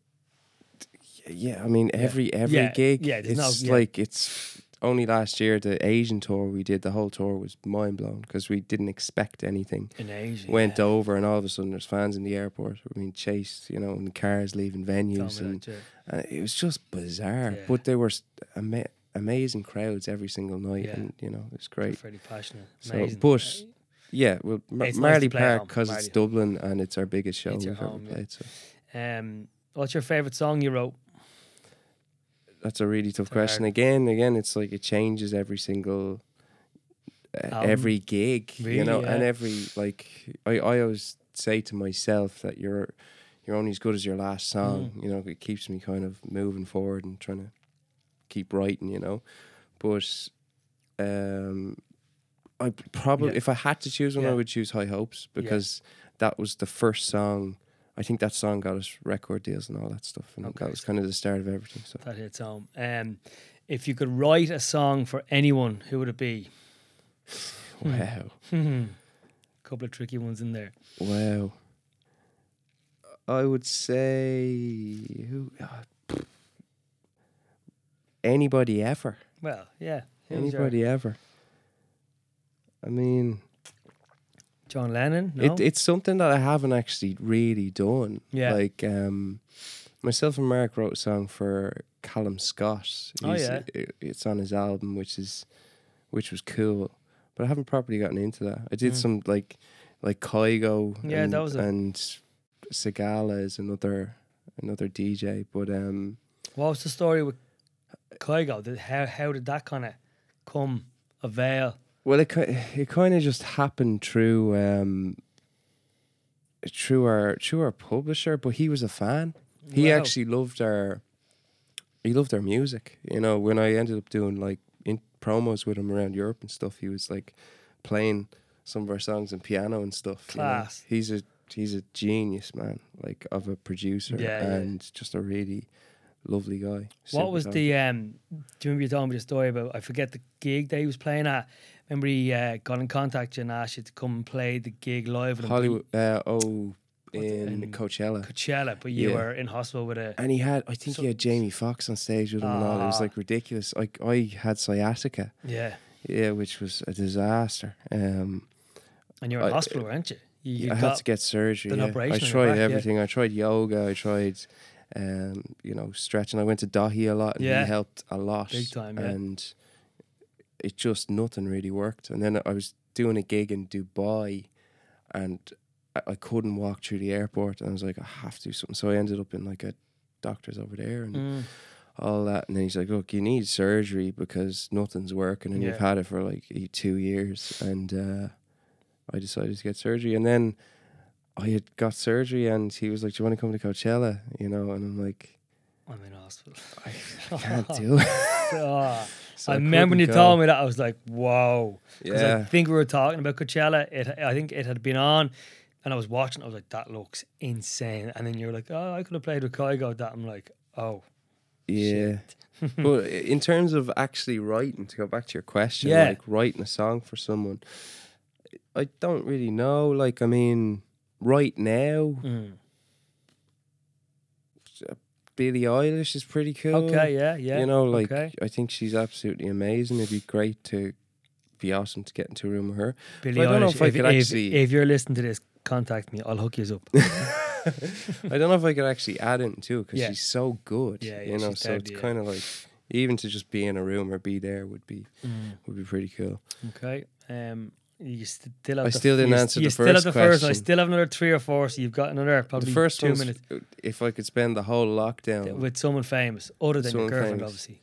yeah, I mean, every every yeah. gig, yeah, it's no, yeah. like it's only last year the Asian tour we did. The whole tour was mind blown because we didn't expect anything. In Asia, went yeah. over, and all of a sudden there's fans in the airport. We're being chased, you know, and cars leaving venues, and, and, it was just bizarre. But they were ama- amazing crowds every single night, and you know, it's great. Very passionate. Amazing. So, but yeah, well, Mar- Marlay nice Park because it's Dublin and it's our biggest show we've home, ever played. So, um, what's your favorite song you wrote? That's a really tough question. Hard. Again, again, it's like it changes every single, uh, every gig, really, you know, yeah. and every like I, I always say to myself that you're you're only as good as your last song. Mm. You know, it keeps me kind of moving forward and trying to keep writing. You know, but um, I probably, yeah. if I had to choose one, yeah. I would choose High Hopes because that was the first song. I think that song got us record deals and all that stuff, and okay. that was kind of the start of everything. So that hits home. Um, if you could write a song for anyone, who would it be? (sighs) wow. A (laughs) couple of tricky ones in there. Wow. I would say who. Uh, (sighs) anybody ever. Well, yeah. Anybody ever. I mean, John Lennon. No? It, it's something that I haven't actually really done. Yeah. Like um, myself and Mark wrote a song for Callum Scott. Oh, yeah. it- it's on his album, which is which was cool. But I haven't properly gotten into that. I did Mm. some like like Kygo. Yeah, and, that was a- and Sigala is another another DJ. But um, What was the story with Kygo? How how did that kind of come avail? Well, it it kind of just happened through um through our through our publisher, but he was a fan. He Wow. actually loved our he loved our music. You know, when I ended up doing like in promos with him around Europe and stuff, he was like playing some of our songs and piano and stuff. you know. Class. He's a he's a genius, man. Like of a producer Yeah, yeah. and just a really lovely guy. What was the um? Do you remember you told me the story about? I forget the gig that he was playing at. Remember he uh, got in contact and asked you to come and play the gig live. Hollywood? Uh, oh, in in Coachella. Coachella, but you Yeah. were in hospital with a. And he had, I think So- he had Jamie Foxx on stage with him and all. It was Ah. like ridiculous. Like I had sciatica, Yeah, yeah, which was a disaster. Um, and you were in I- hospital, weren't you? You, you I had to get surgery. yeah. operation I tried back, yeah. everything. I tried yoga. I tried, um, you know, stretching. I went to Dahi a lot, and Yeah. he helped a lot. Big time, yeah. And it just nothing really worked. And then I was doing a gig in Dubai, and I, I couldn't walk through the airport. And I was like, I have to do something. So I ended up in like a doctor's over there, and Mm, all that. And then he's like, Look, you need surgery because nothing's working and you've had it for like e- two years. And uh, I decided to get surgery. And then I had got surgery and he was like, Do you want to come to Coachella? You know, and I'm like, I'm in hospital. I (laughs) can't do (laughs) it. Ah, So I remember when you go. told me that I was like, "Whoa!" Because I think we were talking about Coachella. It, I think it had been on, and I was watching. I was like, "That looks insane." And then you were like, "Oh, I could have played with Kygo." That I'm like, "Oh, Yeah. (laughs) but in terms of actually writing, to go back to your question, Yeah. like writing a song for someone, I don't really know. Like, I mean, right now, mm. Billie Eilish is pretty cool. okay, yeah, yeah." You know, like okay. I think she's absolutely amazing. It'd be great to be awesome to get into a room with her. Billie I don't know Eilish, if I if, could if- actually- if you're listening to this, contact me. I'll hook you up. (laughs) I don't know if I could actually add it too because Yeah. she's so good. Yeah, yeah, you know, so it's kind of like even to just be in a room or be there would be Mm, would be pretty cool. okay. Um, you st- still have I the- still didn't answer you the still have first the first. I still have another three or four, so you've got another probably the first two minutes if I could spend the whole lockdown. with someone famous, other than your girlfriend, famous. obviously.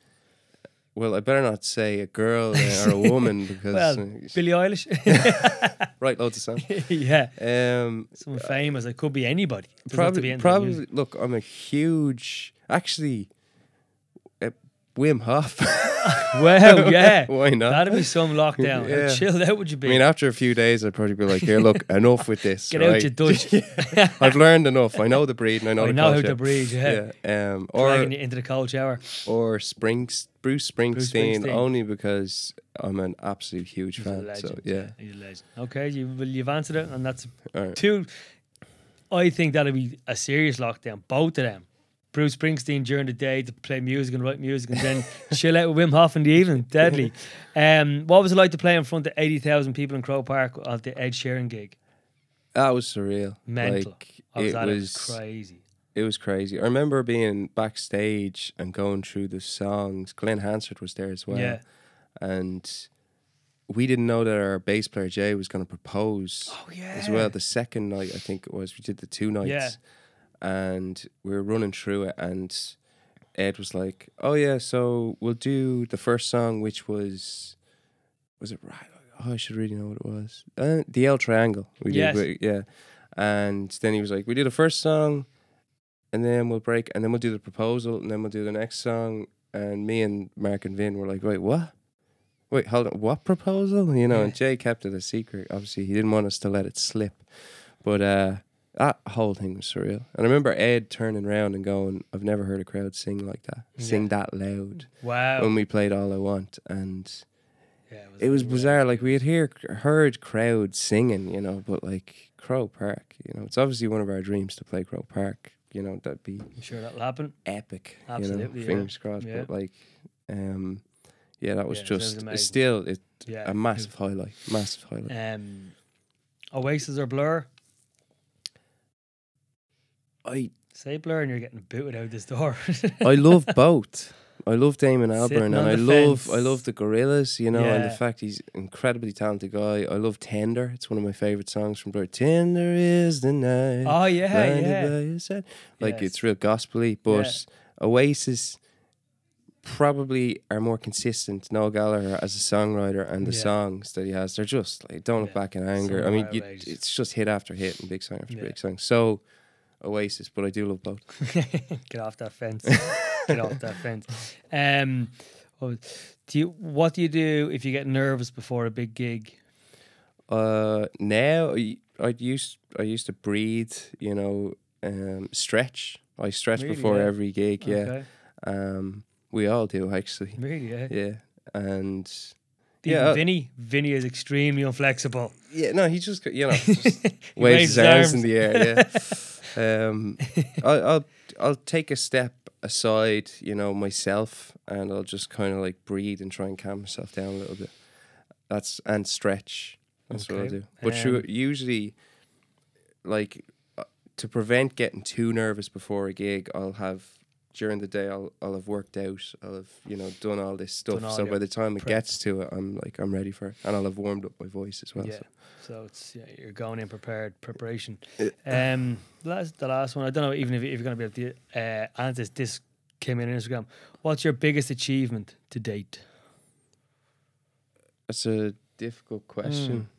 well, I better not say a girl or a (laughs) woman because Well, uh, Billie Eilish. (laughs) (laughs) right? loads of songs. yeah, Um, someone famous. It could be anybody. It doesn't have to be Probably, probably. Look, I'm a huge. Actually, Wim Hof. (laughs) well, yeah. (laughs) Why not? That'd be some lockdown. (laughs) Yeah. How chilled out would you be? I mean, after a few days, I'd probably be like, "Here, look, enough with this. Get right? out, you Dutch. I've learned enough. I know the breed, and I know I the know how culture. to breathe. Yeah. Yeah. Um. Or Dragging you into the cold shower. or Springs Bruce Springsteen, Springsteen. only because I'm an absolute huge He's a fan. legend. So yeah. He's a legend. Okay, you, well, you've answered it, and that's right. two. I think that'll be a serious lockdown. Both of them. Bruce Springsteen during the day to play music and write music, and then (laughs) chill out with Wim Hof in the evening. Deadly. (laughs) Um, what was it like to play in front of eighty thousand people in Croke Park at the Ed Sheeran gig? That was surreal. Mental. Like, was it was. it. crazy. it was crazy. I remember being backstage and going through the songs. Glen Hansard was there as well. Yeah. And we didn't know that our bass player Jay was going to propose Oh yeah. as well. The second night, I think it was, we did the two nights. Yeah. And we were running through it, and Ed was like, "Oh yeah, so we'll do the first song, which was, was it right? Oh, I should really know what it was. Uh, the L Triangle. We Yes. did, yeah. And then he was like, "We do the first song, and then we'll break, and then we'll do the proposal, and then we'll do the next song." And me and Mark and Vin were like, "Wait, what? Wait, hold on, what proposal?" You know, and Jay kept it a secret. Obviously, he didn't want us to let it slip. But uh, that whole thing was surreal. And I remember Ed turning around and going, "I've never heard a crowd sing like that, sing Yeah. that loud." Wow. When we played "All I Want," and yeah, it was unreal. bizarre. Like we had hear heard crowds singing, you know, but like Croke Park, you know, it's obviously one of our dreams to play Croke Park. You know, that'd be I'm sure that'll happen. epic. Absolutely, you know, fingers crossed. Yeah. But like, Um, yeah, that was just it's still it, a massive highlight, massive highlight. Um, Oasis or Blur? I say Blur, and you're getting booted out this door. I love (laughs) both. I love Damon Albarn and I love fence. I love the Gorillaz, you know, yeah. and the fact he's incredibly talented guy. I love Tender. It's one of my favorite songs from Blur. Tender is the night. Oh yeah, yeah. Like yes. it's real gospely, but yeah. Oasis probably are more consistent. Noel Gallagher as a songwriter and the yeah. songs that he has, they're just like "Don't Look Back in Anger." So I mean, you, it's just hit after hit and big song after big song. So Oasis, but I do love both. (laughs) Get off that fence. Get off that fence. Um, oh, do you? What do you do if you get nervous before a big gig? Uh, now I, I used I used to breathe. You know, um, stretch. I stretch really, before yeah. every gig. Yeah. Um, we all do actually. Really? Yeah. Yeah, and. Even yeah, Vinny. Vinny is extremely inflexible. Yeah, no, he just you know (laughs) just waves his arms in the air. Yeah, (laughs) um, (laughs) I'll, I'll I'll take a step aside, you know, myself, and I'll just kind of like breathe and try and calm myself down a little bit. That's and stretch. That's okay. what I do. But um, usually, like uh, to prevent getting too nervous before a gig, I'll have during the day I'll I'll have worked out. I'll have you know done all this stuff. All so by the time it gets to it, I'm like I'm ready for it, and I'll have warmed up my voice as well. Yeah. So, so it's yeah, you're going in prepared preparation. um, last the last one. I don't know even if, if you're going to be able to uh, answer this. This came in on Instagram. What's your biggest achievement to date? That's a difficult question.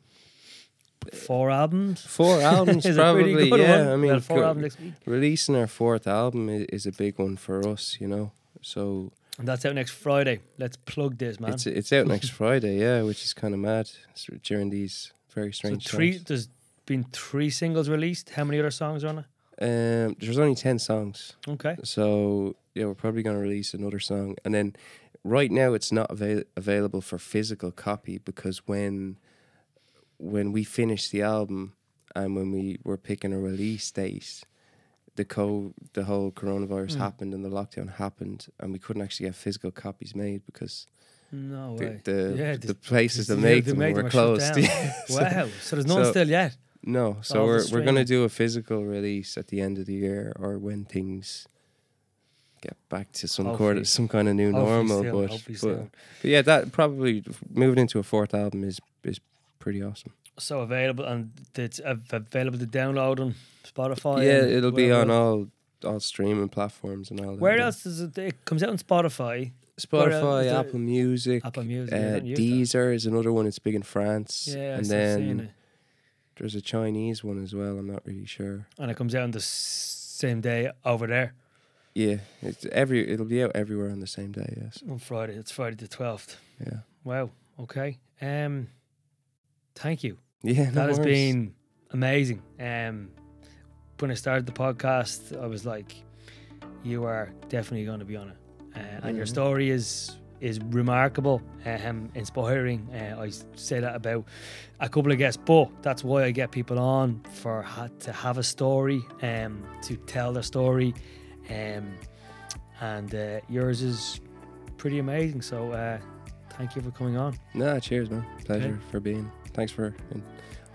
Four albums. Four (laughs) albums, probably. yeah, one? I mean, well, four co- albums releasing our fourth album is, is a big one for us. You know, so and that's out next Friday. Let's plug this, man. It's it's out next (laughs) Friday, yeah, which is kind of mad during these very strange. So three. Times. There's been three singles released. How many other songs are on it? Um, there's only ten songs. Okay. So yeah, we're probably going to release another song, and then right now it's not avail- available for physical copy because when when we finished the album and when we were picking a release date, the co the whole coronavirus mm. happened and the lockdown happened, and we couldn't actually get physical copies made because no the, way. The, yeah, the, the places that make them were closed. (laughs) wow. So there's none so, still yet. No. So we're we're gonna do a physical release at the end of the year or when things get back to some quarter, some kind of new normal. But, but, but yeah, that probably moving into a fourth album is is pretty awesome. So available and it's available to download on Spotify. Yeah, it'll be on all all streaming platforms and all. Where else does it? It comes out on Spotify. Spotify, Apple Music, Apple Music, uh, Deezer is another one. It's big in France. Yeah, and then there's a Chinese one as well. I'm not really sure. And it comes out on the same day over there. Yeah, it's every. It'll be out everywhere on the same day. Yes. On Friday. It's Friday the twelfth. Yeah. Wow. Okay. Um. Thank you. Yeah. No that has been amazing. Um. When I started the podcast, I was like, "You are definitely going to be on it." uh, and mm-hmm. your story is is remarkable, um, inspiring. Uh, I say that about a couple of guests, but that's why I get people on for ha- to have a story, um, to tell their story, um, and uh, yours is pretty amazing. So uh, thank you for coming on. Nah, cheers, man. Pleasure okay. for being. Thanks for.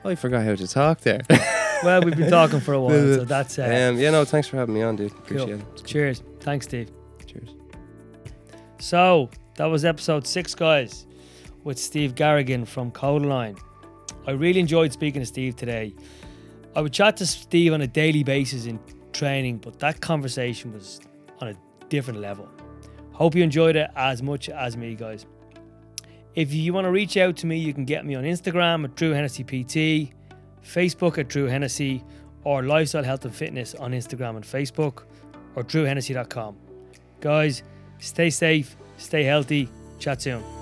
Oh, I forgot how to talk there. (laughs) well, we've been talking for a while, so (laughs) that's. Uh, um, yeah, no, thanks for having me on, dude. Appreciate cool. it. Cheers. Thanks, Steve. Cheers. So that was episode six, guys, with Steve Garrigan from Kodaline. I really enjoyed speaking to Steve today. I would chat to Steve on a daily basis in training, but that conversation was on a different level. Hope you enjoyed it as much as me, guys. If you want to reach out to me, you can get me on Instagram at Drew Hennessy PT, Facebook at Drew Hennessy, or Lifestyle Health and Fitness on Instagram and Facebook, or drewhennessy.com. Guys, Stay safe, stay healthy. Chat soon.